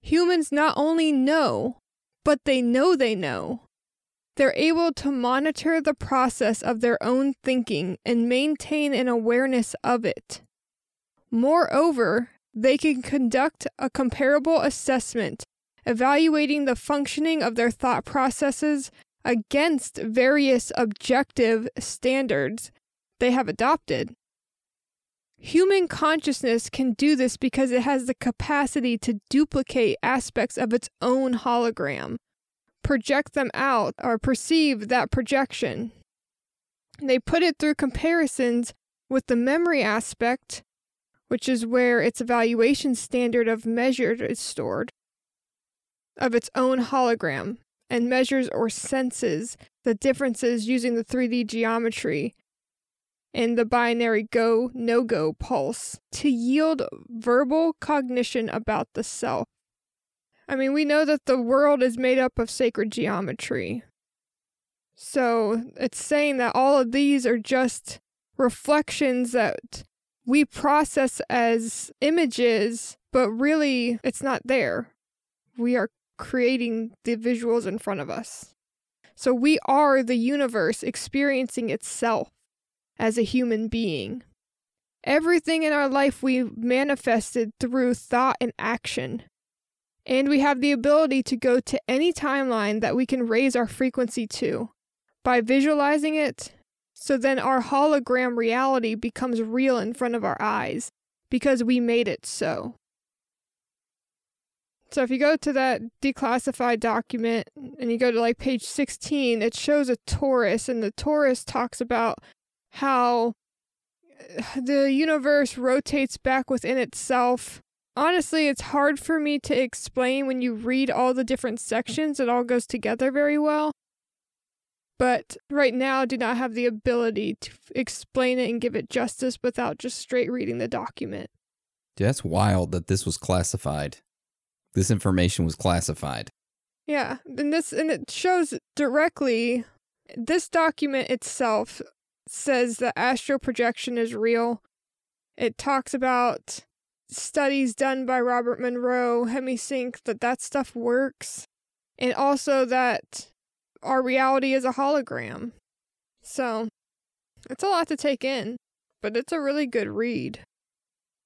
humans not only know, but they know they know they're able to monitor the process of their own thinking and maintain an awareness of it. Moreover, they can conduct a comparable assessment, evaluating the functioning of their thought processes against various objective standards they have adopted. Human consciousness can do this because it has the capacity to duplicate aspects of its own hologram project them out or perceive that projection. They put it through comparisons with the memory aspect, which is where its evaluation standard of measure is stored, of its own hologram, and measures or senses the differences using the 3D geometry and the binary go no go pulse to yield verbal cognition about the self. I mean, we know that the world is made up of sacred geometry. So it's saying that all of these are just reflections that we process as images, but really it's not there. We are creating the visuals in front of us. So we are the universe experiencing itself as a human being. Everything in our life we manifested through thought and action. And we have the ability to go to any timeline that we can raise our frequency to by visualizing it. So then our hologram reality becomes real in front of our eyes because we made it so. So if you go to that declassified document and you go to like page 16, it shows a torus, and the torus talks about how uh, the universe rotates back within itself. Honestly, it's hard for me to explain when you read all the different sections. It all goes together very well. But right now, I do not have the ability to explain it and give it justice without just straight reading the document. Dude, that's wild that this was classified. This information was classified. Yeah, and this and it shows directly this document itself says that astral projection is real. It talks about studies done by Robert Monroe, HemiSync, that that stuff works, and also that our reality is a hologram. So, it's a lot to take in, but it's a really good read.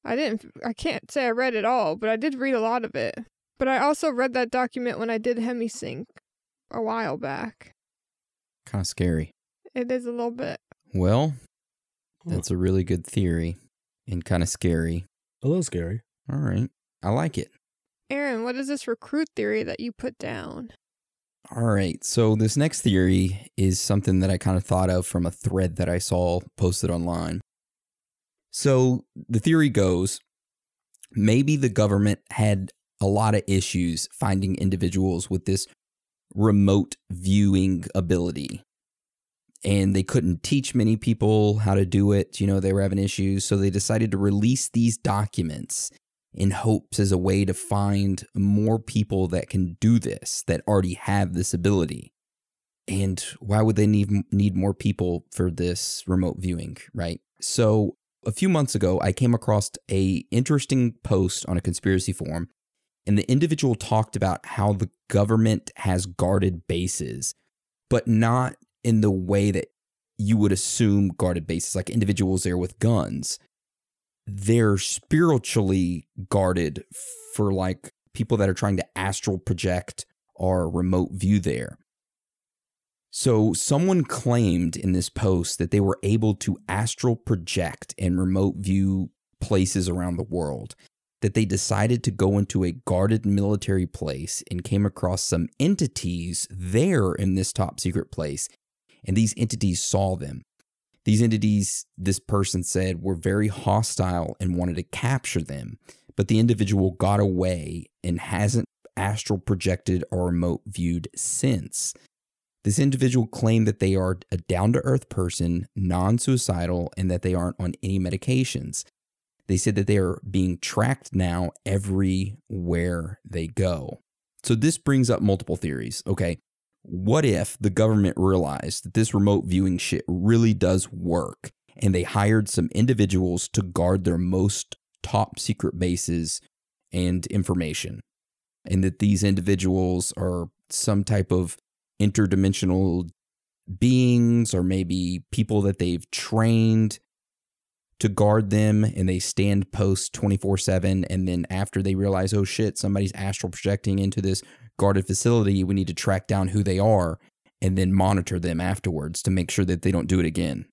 I didn't I can't say I read it all, but I did read a lot of it. But I also read that document when I did HemiSync a while back. Kind of scary. It is a little bit. Well, that's a really good theory and kind of scary. A little scary. All right. I like it. Aaron, what is this recruit theory that you put down? All right. So, this next theory is something that I kind of thought of from a thread that I saw posted online. So, the theory goes maybe the government had a lot of issues finding individuals with this remote viewing ability. And they couldn't teach many people how to do it. You know, they were having issues. So they decided to release these documents in hopes as a way to find more people that can do this, that already have this ability. And why would they need, need more people for this remote viewing, right? So a few months ago, I came across a interesting post on a conspiracy forum and the individual talked about how the government has guarded bases, but not in the way that you would assume guarded bases, like individuals there with guns. They're spiritually guarded for like people that are trying to astral project or remote view there. So, someone claimed in this post that they were able to astral project and remote view places around the world that they decided to go into a guarded military place and came across some entities there in this top secret place. And these entities saw them. These entities, this person said, were very hostile and wanted to capture them. But the individual got away and hasn't astral projected or remote viewed since. This individual claimed that they are a down to earth person, non suicidal, and that they aren't on any medications. They said that they are being tracked now everywhere they go. So this brings up multiple theories. Okay. What if the government realized that this remote viewing shit really does work and they hired some individuals to guard their most top secret bases and information? And that these individuals are some type of interdimensional beings or maybe people that they've trained to guard them and they stand post 24 7. And then after they realize, oh shit, somebody's astral projecting into this guarded facility, we need to track down who they are and then monitor them afterwards to make sure that they don't do it again.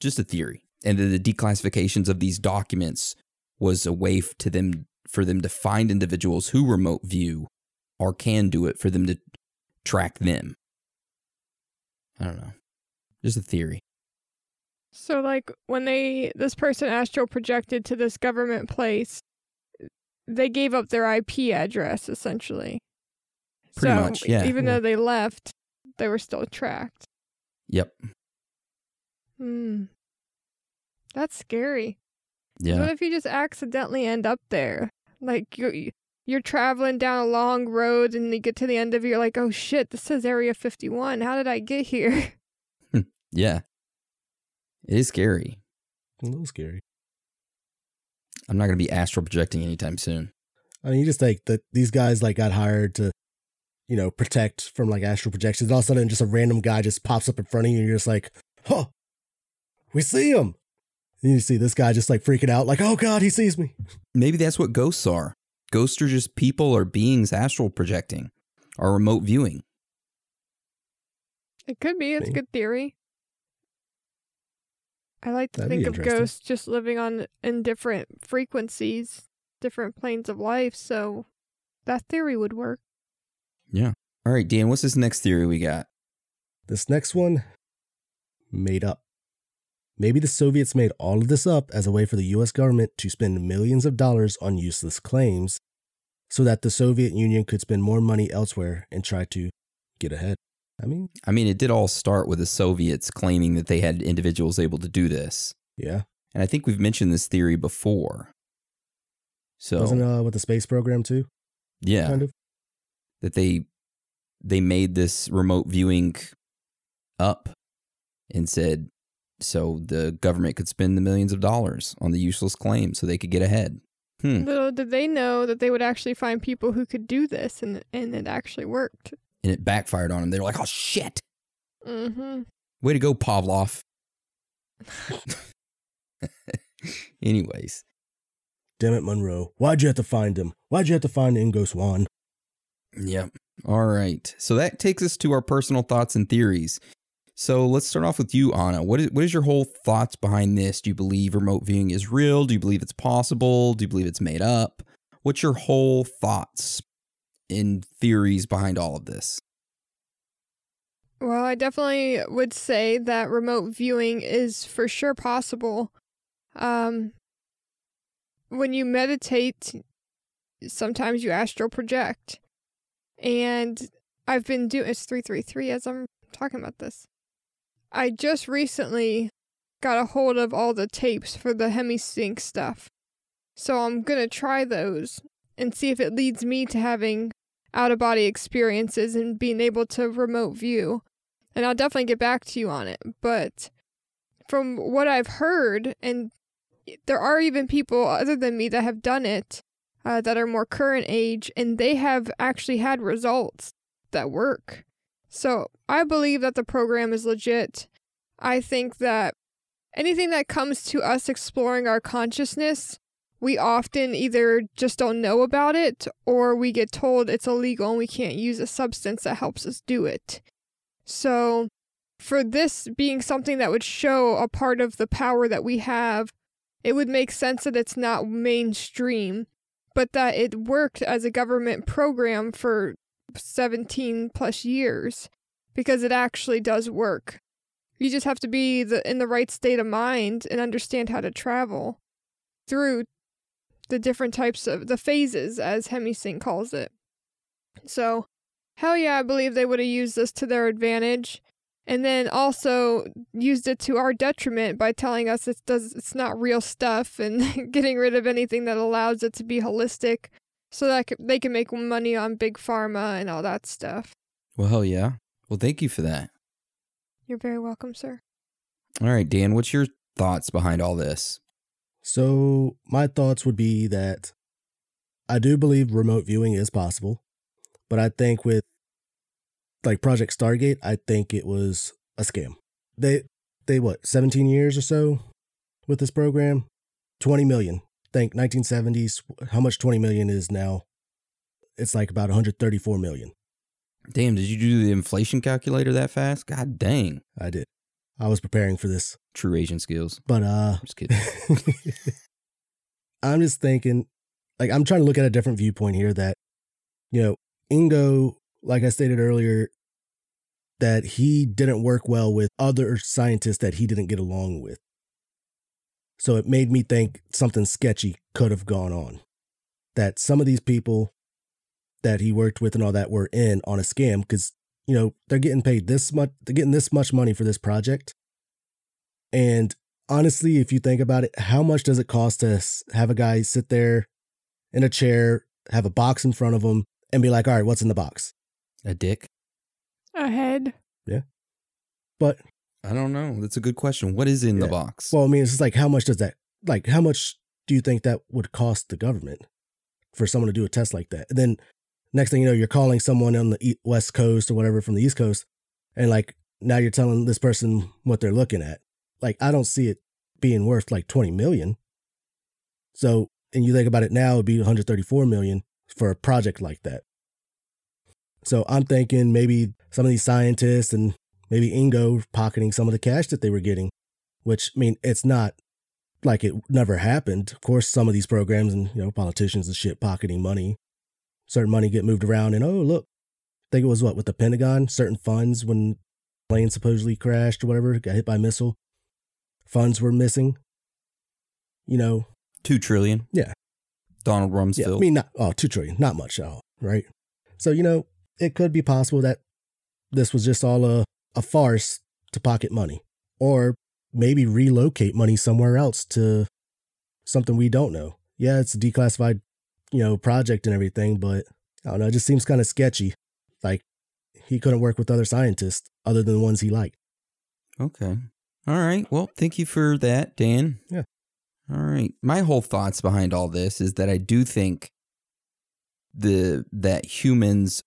Just a theory. And the declassifications of these documents was a way to them for them to find individuals who remote view or can do it for them to track them. I don't know. Just a theory. So like when they this person astral projected to this government place, they gave up their IP address essentially. Pretty so, much, yeah. Even Yeah. though they left, they were still tracked. Yep. Hmm. That's scary. Yeah. What if you just accidentally end up there? Like you're you're traveling down a long road and you get to the end of it, you're like, oh shit, this says Area 51. How did I get here? (laughs) Yeah. It is scary. A little scary. I'm not going to be astral projecting anytime soon. I mean, you just think that these guys like got hired to, you know, protect from like astral projections. All of a sudden, just a random guy just pops up in front of you, and you're just like, "Huh, we see him." And you see this guy just like freaking out, like, "Oh God, he sees me." Maybe that's what ghosts are. ghosts are just people or beings astral projecting or remote viewing. It could be. It's a good theory. I like to That'd think of ghosts just living on in different frequencies, different planes of life. So that theory would work. Yeah. All right, Dan, what's this next theory we got? This next one, made up. Maybe the Soviets made all of this up as a way for the US government to spend millions of dollars on useless claims so that the Soviet Union could spend more money elsewhere and try to get ahead. I mean, I mean, it did all start with the Soviets claiming that they had individuals able to do this. yeah. And I think we've mentioned this theory before. So, Wasn't uh with the space program too? yeah, Kind of. that they they made this remote viewing up and said so the government could spend the millions of dollars on the useless claim so they could get ahead. Hmm. Little did they know that they would actually find people who could do this, and and it actually worked. And it backfired on them. They were like, "Oh shit! Mm-hmm. Way to go, Pavlov." (laughs) Anyways, Damn it, Monroe. Why'd you have to find him? Why'd you have to find Ingo Swann? Yep. All right. So that takes us to our personal thoughts and theories. So let's start off with you, Anna. What is what is your whole thoughts behind this? Do you believe remote viewing is real? Do you believe it's possible? Do you believe it's made up? What's your whole thoughts and theories behind all of this? Well, I definitely would say that remote viewing is for sure possible. Um, when you meditate, sometimes you astral project. And I've been doing it's 333 as I'm talking about this. I just recently got a hold of all the tapes for the HemiSync stuff. So I'm going to try those and see if it leads me to having out of body experiences and being able to remote view. And I'll definitely get back to you on it. But from what I've heard, and there are even people other than me that have done it uh, that are more current age, and they have actually had results that work. So I believe that the program is legit. I think that anything that comes to us exploring our consciousness, we often either just don't know about it or we get told it's illegal and we can't use a substance that helps us do it. So, for this being something that would show a part of the power that we have, it would make sense that it's not mainstream, but that it worked as a government program for 17 plus years because it actually does work. You just have to be the, in the right state of mind and understand how to travel through the different types of the phases, as Hemisync calls it. So, hell yeah, I believe they would have used this to their advantage, and then also used it to our detriment by telling us it does it's not real stuff and (laughs) getting rid of anything that allows it to be holistic, so that they can make money on big pharma and all that stuff. Well, hell yeah. Well, thank you for that. You're very welcome, sir. All right, Dan, what's your thoughts behind all this? So, my thoughts would be that I do believe remote viewing is possible, but I think with like Project Stargate, I think it was a scam. They they what, 17 years or so with this program? 20 million. Think 1970s, how much 20 million is now? It's like about 134 million. Damn, did you do the inflation calculator that fast? God dang. I did. I was preparing for this. True Asian skills. But uh Just kidding. (laughs) I'm just thinking, like, I'm trying to look at a different viewpoint here that, you know, Ingo, like I stated earlier, that he didn't work well with other scientists that he didn't get along with. So it made me think something sketchy could have gone on. That some of these people that he worked with and all that were in on a scam because, you know, they're getting paid this much, they're getting this much money for this project. And honestly, if you think about it, how much does it cost to have a guy sit there in a chair, have a box in front of him, and be like, all right, what's in the box? A dick? A head. Yeah. But, I don't know. That's a good question. What is in the box? well, I mean, it's just like, how much does that, like, how much do you think that would cost the government for someone to do a test like that? And then next thing you know, you're calling someone on the West Coast or whatever from the East Coast, and like, now you're telling this person what they're looking at. Like, I don't see it being worth like 20 million. So and you think about it now, it'd be 134 million for a project like that. So I'm thinking maybe some of these scientists and maybe Ingo pocketing some of the cash that they were getting, which I mean, it's not like it never happened. Of course, some of these programs and you know politicians and shit pocketing money, certain money get moved around, and oh look, I think it was what with the Pentagon, certain funds when plane supposedly crashed or whatever, got hit by a missile, funds were missing. You know, Two trillion. Yeah. Donald yeah, Rumsfeld. I mean, not oh, two trillion, not much at all, right? So you know, it could be possible that this was just all a a farce to pocket money, or maybe relocate money somewhere else to something we don't know. Yeah, it's a declassified, you know, project and everything, but I don't know. It just seems kind of sketchy. Like he couldn't work with other scientists other than the ones he liked. Okay. All right. Well, thank you for that, Dan. Yeah. All right. My whole thoughts behind all this is that I do think the that humans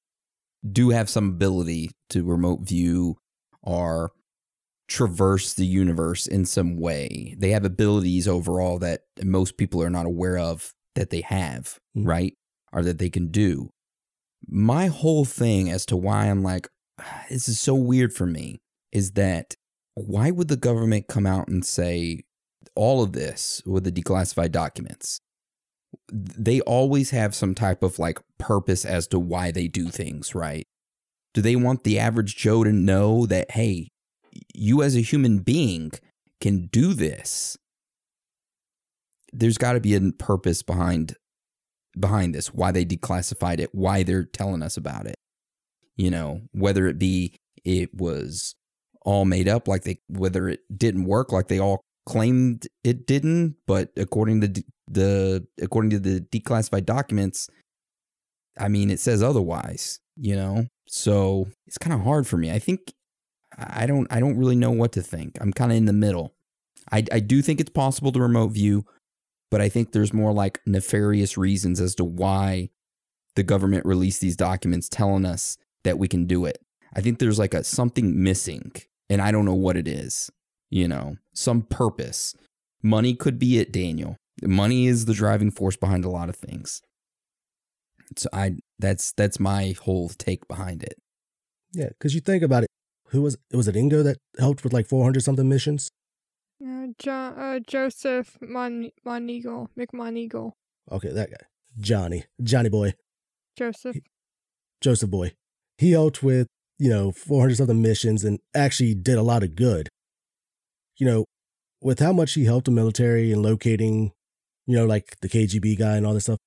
do have some ability to remote view or traverse the universe in some way. They have abilities overall that most people are not aware of that they have. Mm-hmm. right? Or that they can do. My whole thing as to why I'm like, (sighs) this is so weird for me is that why would the government come out and say all of this with the declassified documents? They always have some type of like purpose as to why they do things, right? Do they want the average Joe to know that, hey, you as a human being can do this? There's got to be a purpose behind behind this, why they declassified it, why they're telling us about it. You know, whether it be it was all made up like they whether it didn't work like they all claimed it didn't but according to the, according to the declassified documents i mean it says otherwise you know? So it's kind of hard for me. I think i don't i don't really know what to think. I'm kind of in the middle. I, I do think it's possible to remote view but i think there's more like nefarious reasons as to why the government released these documents telling us that we can do it I think there's like a something missing, and I don't know what it is. You know, some purpose. Money could be it, Daniel. Money is the driving force behind a lot of things. So I that's that's my whole take behind it. Yeah, because you think about it, who was was it Ingo that helped with like 400 something missions? Uh, jo- uh, Joseph Mon- Moneagle, McMoneagle. Okay, that guy, Johnny, Johnny boy, Joseph. Joseph boy. He helped with you know 400 something missions and actually did a lot of good. You know, with how much he helped the military in locating, you know, like the KGB guy and all this stuff.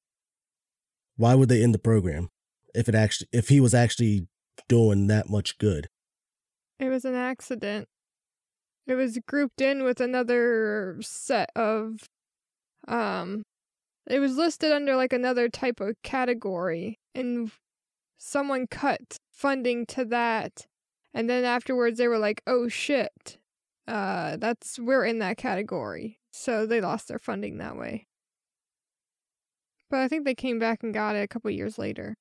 Why would they end the program if it actually if he was actually doing that much good? It was an accident. It was grouped in with another set of um it was listed under like another type of category and someone cut funding to that and then afterwards they were like, "Oh shit. Uh that's we're in that category." So they lost their funding that way. But I think they came back and got it a couple years later.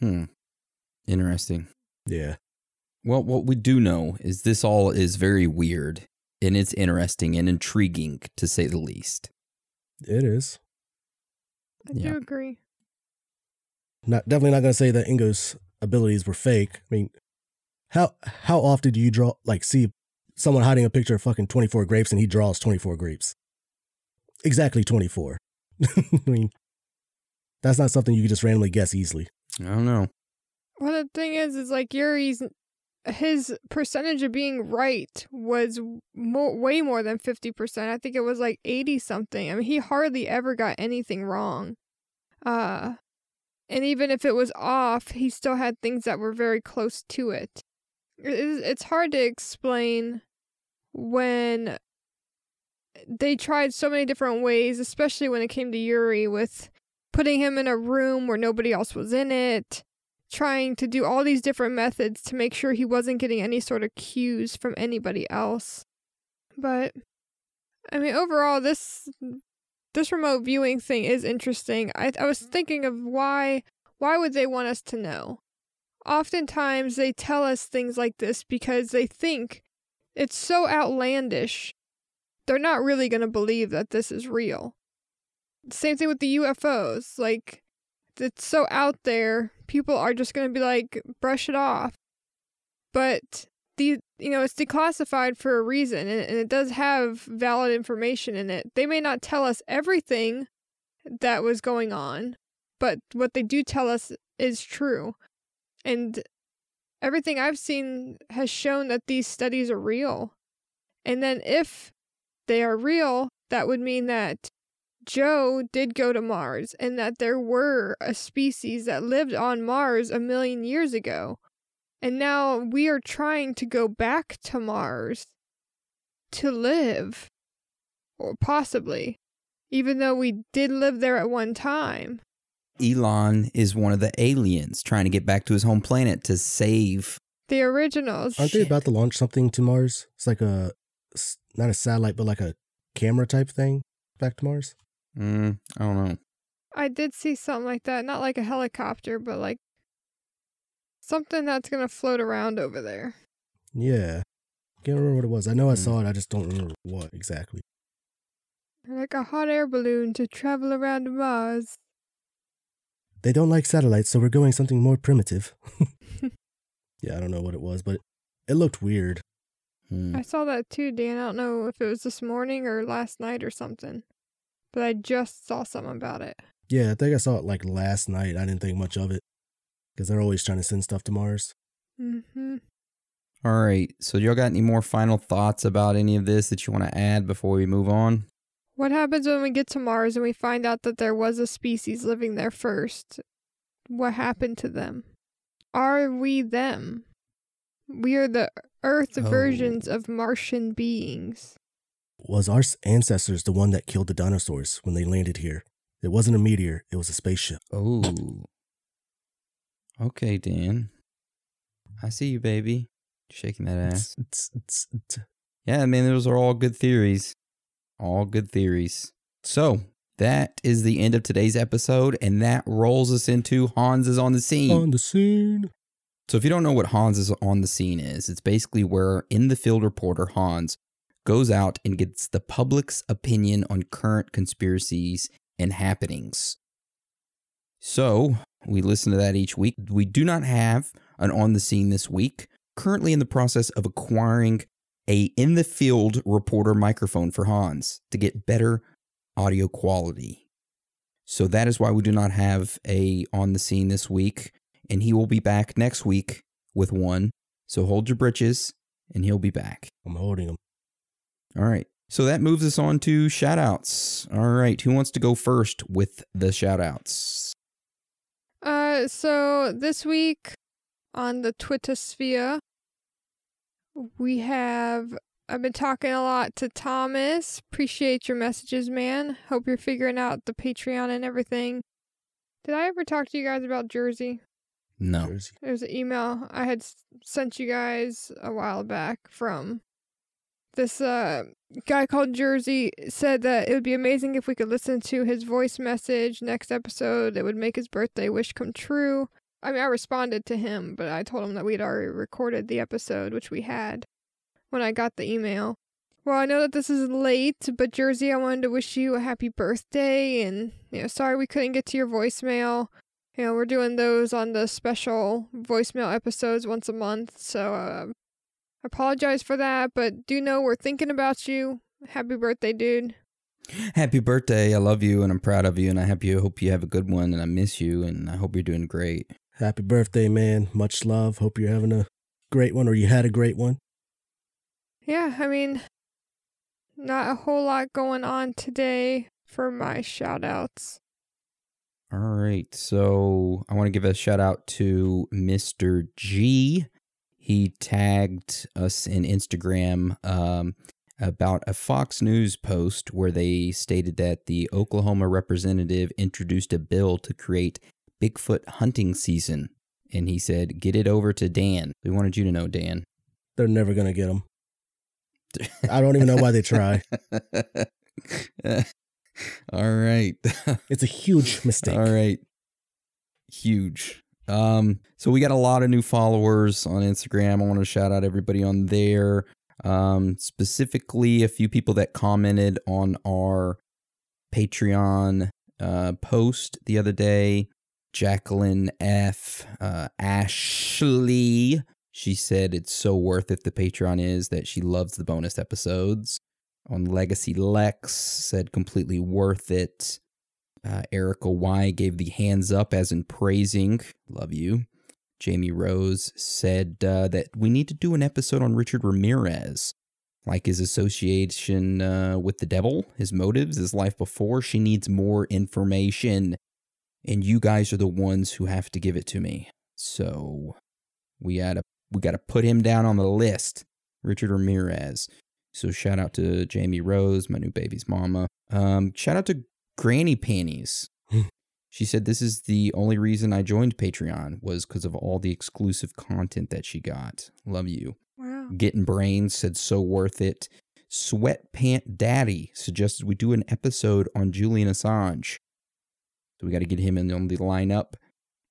Hmm. Interesting. Yeah, Well, what we do know is this all is very weird and it's interesting and intriguing to say the least. it is. I Yeah. do agree. Not definitely not gonna say that Ingo's abilities were fake. I mean, how how often do you draw like see someone hiding a picture of fucking twenty four grapes and he draws twenty four grapes? Exactly twenty four. (laughs) I mean, that's not something you can just randomly guess easily. I don't know. Well, the thing is, is like Uri's, his percentage of being right was way more than 50%. I think it was like 80 something. I mean, he hardly ever got anything wrong. Uh, and even if it was off, he still had things that were very close to it. It's hard to explain when they tried so many different ways, especially when it came to Uri with putting him in a room where nobody else was in it, trying to do all these different methods to make sure he wasn't getting any sort of cues from anybody else. But I mean overall this this remote viewing thing is interesting. I I was thinking of why why would they want us to know? Oftentimes they tell us things like this because they think it's so outlandish. They're not really going to believe that this is real. same thing with the UFOs. Like, it's so out there, people are just going to be like, brush it off. But the you know it's declassified for a reason, and, and it does have valid information in it. They may not tell us everything that was going on, but what they do tell us is true. And everything I've seen has shown that these studies are real. And then if they are real, that would mean that Joe did go to Mars and that there were a species that lived on Mars a million years ago. And now we are trying to go back to Mars to live, or possibly, even though we did live there at one time. Elon is one of the aliens trying to get back to his home planet to save. The originals. Aren't they about to launch something to Mars? It's like a, not a satellite, but like a camera type thing back to Mars. Mm, I don't know. I did see something like that. Not like a helicopter, but like something that's going to float around over there. Yeah. Can't remember what it was. I know I Hmm. saw it. I just don't remember what exactly. Like a hot air balloon to travel around Mars. They don't like satellites, so we're going something more primitive. (laughs) (laughs) yeah, I don't know what it was, but it looked weird. Hmm. I saw that too, Dan. I don't know if it was this morning or last night or something. But I just saw something about it. Yeah, I think I saw it like last night. I didn't think much of it because they're always trying to send stuff to Mars. Mm-hmm. All right. So, y'all got any more final thoughts about any of this that you want to add before we move on? What happens when we get to Mars and we find out that there was a species living there first? What happened to them? Are we them? We are the Earth Oh. versions of Martian beings. Was our ancestors the one that killed the dinosaurs when they landed here? It wasn't a meteor, it was a spaceship. Oh. Okay, Dan. I see you, baby. Shaking that ass. Tss, tss, tss. Yeah, man, those are all good theories. All good theories. So, that is the end of today's episode, and that rolls us into Hans is on the scene. On the scene. So, if you don't know what Hans is on the scene is, it's basically where in the field reporter Hans goes out and gets the public's opinion on current conspiracies and happenings. So, we listen to that each week. We do not have an on the scene this week. Currently in the process of acquiring a in the field reporter microphone for Hans to get better audio quality. So that is why we do not have a on the scene this week and he will be back next week with one. So hold your britches and he'll be back. I'm holding them. All right. So that moves us on to shout outs. All right. Who wants to go first with the shout outs? Uh, so this week on the Twitter sphere, we have. I've been talking a lot to Thomas. Appreciate your messages, man. Hope you're figuring out the Patreon and everything. Did I ever talk to you guys about Jersey? No. Jersey. It was an email I had sent you guys a while back from this uh, guy called Jersey said that it would be amazing if we could listen to his voice message next episode. It would make his birthday wish come true. I mean, I responded to him, but I told him that we'd already recorded the episode, which we had when I got the email. Well, I know that this is late, but Jersey, I wanted to wish you a happy birthday, and you know, sorry we couldn't get to your voicemail. You know, we're doing those on the special voicemail episodes once a month, so uh, apologize for that, but do know we're thinking about you. Happy birthday, dude. Happy birthday. I love you and I'm proud of you and I hope you hope you have a good one and I miss you and I hope you're doing great. Happy birthday, man. Much love. Hope you're having a great one or you had a great one. Yeah, I mean, not a whole lot going on today for my shout outs. All right. So I want to give a shout out to Mr. G. He tagged us in Instagram um, about a Fox News post where they stated that the Oklahoma representative introduced a bill to create Bigfoot hunting season. And he said, get it over to Dan. We wanted you to know, Dan. They're never going to get them. I don't even know why they try. (laughs) All right. It's a huge (laughs) mistake. All right. Huge. Um, so we got a lot of new followers on Instagram. I want to shout out everybody on there. Um, specifically a few people that commented on our Patreon uh, post the other day. Jacqueline F. Uh, Ashley. She said it's so worth it. The Patreon is that she loves the bonus episodes. On Legacy Lex said completely worth it. Uh, Erica Y gave the hands up as in praising. Love you. Jamie Rose said uh, that we need to do an episode on Richard Ramirez, like his association uh, with the devil, his motives, his life before. She needs more information, and you guys are the ones who have to give it to me. So we gotta we gotta put him down on the list, Richard Ramirez. So shout out to Jamie Rose, my new baby's mama. Um, shout out to Granny Panties. She said this is the only reason I joined Patreon was because of all the exclusive content that she got. Love you. Wow. Getting Brains said so worth it. Sweatpant Daddy suggested we do an episode on Julian Assange. So we got to get him in on the lineup.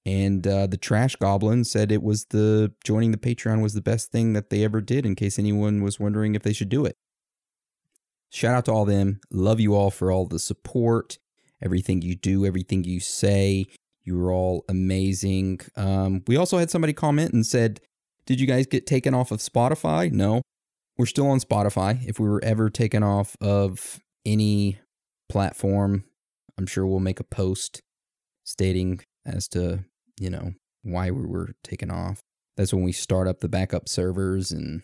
And uh, the Trash Goblin said it was the joining the Patreon was the best thing that they ever did. In case anyone was wondering if they should do it. Shout out to all them. Love you all for all the support everything you do, everything you say. You are all amazing. Um, we also had somebody comment and said, Did you guys get taken off of Spotify? No, we're still on Spotify. If we were ever taken off of any platform, I'm sure we'll make a post stating as to, you know, why we were taken off. That's when we start up the backup servers and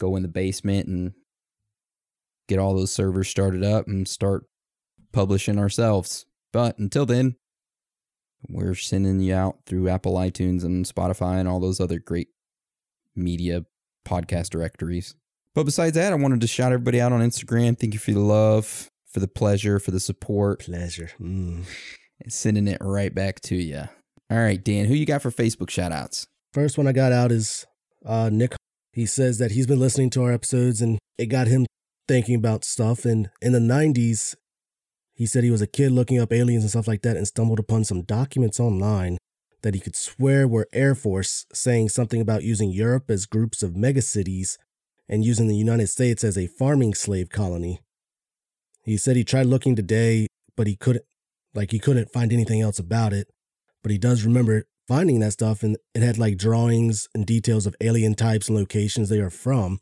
go in the basement and get all those servers started up and start publishing ourselves. But until then, we're sending you out through Apple iTunes and Spotify and all those other great media podcast directories. But besides that, I wanted to shout everybody out on Instagram. Thank you for the love, for the pleasure, for the support, Pleasure. Mm. and sending it right back to you. All right, Dan, who you got for Facebook shout outs? First one I got out is uh, Nick. He says that he's been listening to our episodes and it got him thinking about stuff. And in the 90s, he said he was a kid looking up aliens and stuff like that and stumbled upon some documents online that he could swear were Air Force saying something about using Europe as groups of megacities and using the United States as a farming slave colony. He said he tried looking today, but he couldn't like he couldn't find anything else about it. But he does remember finding that stuff and it had like drawings and details of alien types and locations they are from.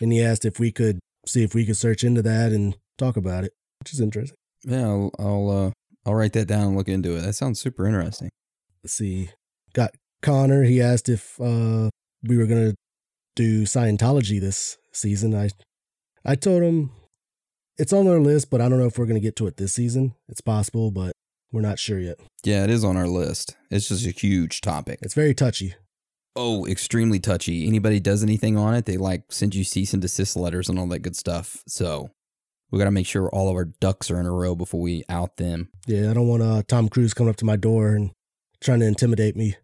And he asked if we could see if we could search into that and talk about it, which is interesting. Yeah, I'll I'll, uh, I'll write that down and look into it. That sounds super interesting. Let's see. Got Connor. He asked if uh, we were gonna do Scientology this season. I I told him it's on our list, but I don't know if we're gonna get to it this season. It's possible, but we're not sure yet. Yeah, it is on our list. It's just a huge topic. It's very touchy. Oh, extremely touchy. Anybody does anything on it, they like send you cease and desist letters and all that good stuff. So we got to make sure all of our ducks are in a row before we out them. Yeah, I don't want uh, Tom Cruise coming up to my door and trying to intimidate me.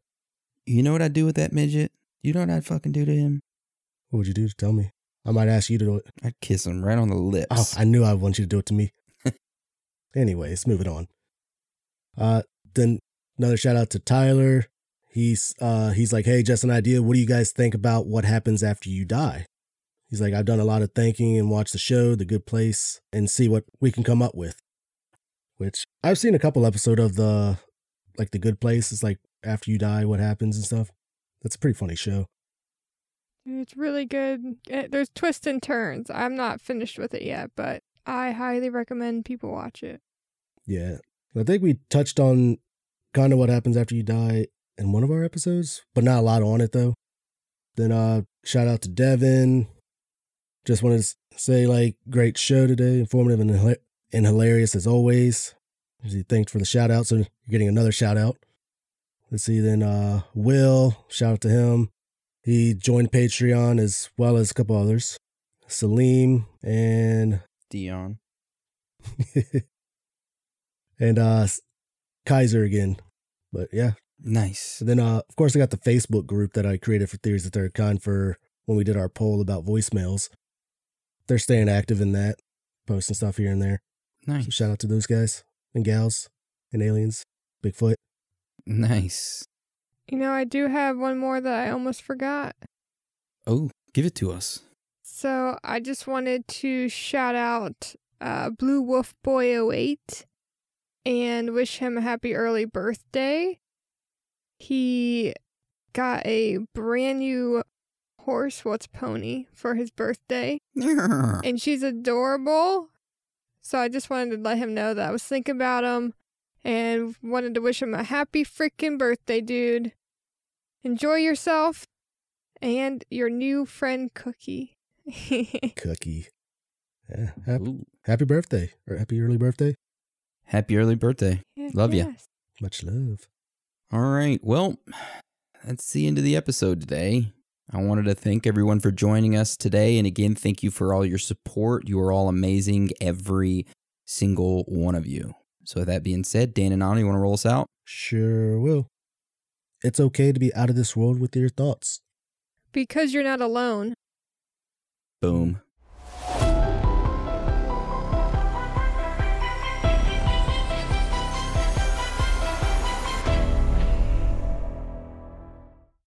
You know what I'd do with that midget? You know what I'd fucking do to him? What would you do? Tell me. I might ask you to do it. I'd kiss him right on the lips. Oh, I knew I would want you to do it to me. (laughs) Anyways, moving on. Uh, then another shout out to Tyler. He's uh he's like, hey, just an idea. What do you guys think about what happens after you die? He's like, I've done a lot of thinking and watched the show, The Good Place, and see what we can come up with. Which I've seen a couple episode of the like The Good Place. It's like after you die, what happens and stuff. That's a pretty funny show. It's really good. It, there's twists and turns. I'm not finished with it yet, but I highly recommend people watch it. Yeah. I think we touched on kind of what happens after you die in one of our episodes, but not a lot on it though. Then uh shout out to Devin. Just wanted to say like great show today, informative and, hila- and hilarious as always. Thanks for the shout out. So you're getting another shout out. Let's see then uh Will, shout out to him. He joined Patreon as well as a couple others. Salim and Dion. (laughs) and uh Kaiser again. But yeah. Nice. And then uh of course I got the Facebook group that I created for Theories of the Third Kind for when we did our poll about voicemails. They're staying active in that, posting stuff here and there. So Nice. shout out to those guys and gals and aliens. Bigfoot. Nice. You know, I do have one more that I almost forgot. Oh, give it to us. So I just wanted to shout out uh, Blue Wolf Boy 08 and wish him a happy early birthday. He got a brand new horse, what's pony, for his birthday. (laughs) And she's adorable. So I just wanted to let him know that I was thinking about him and wanted to wish him a happy freaking birthday, dude. Enjoy yourself and your new friend Cookie. (laughs) Cookie. Yeah. Happy, happy birthday or happy early birthday. Happy early birthday. Love ya. Yes. Much love. All right. Well, that's the end of the episode today. I wanted to thank everyone for joining us today. And again, thank you for all your support. You are all amazing, every single one of you. So, with that being said, Dan and Anna, you want to roll us out? Sure will. It's okay to be out of this world with your thoughts. Because you're not alone. Boom.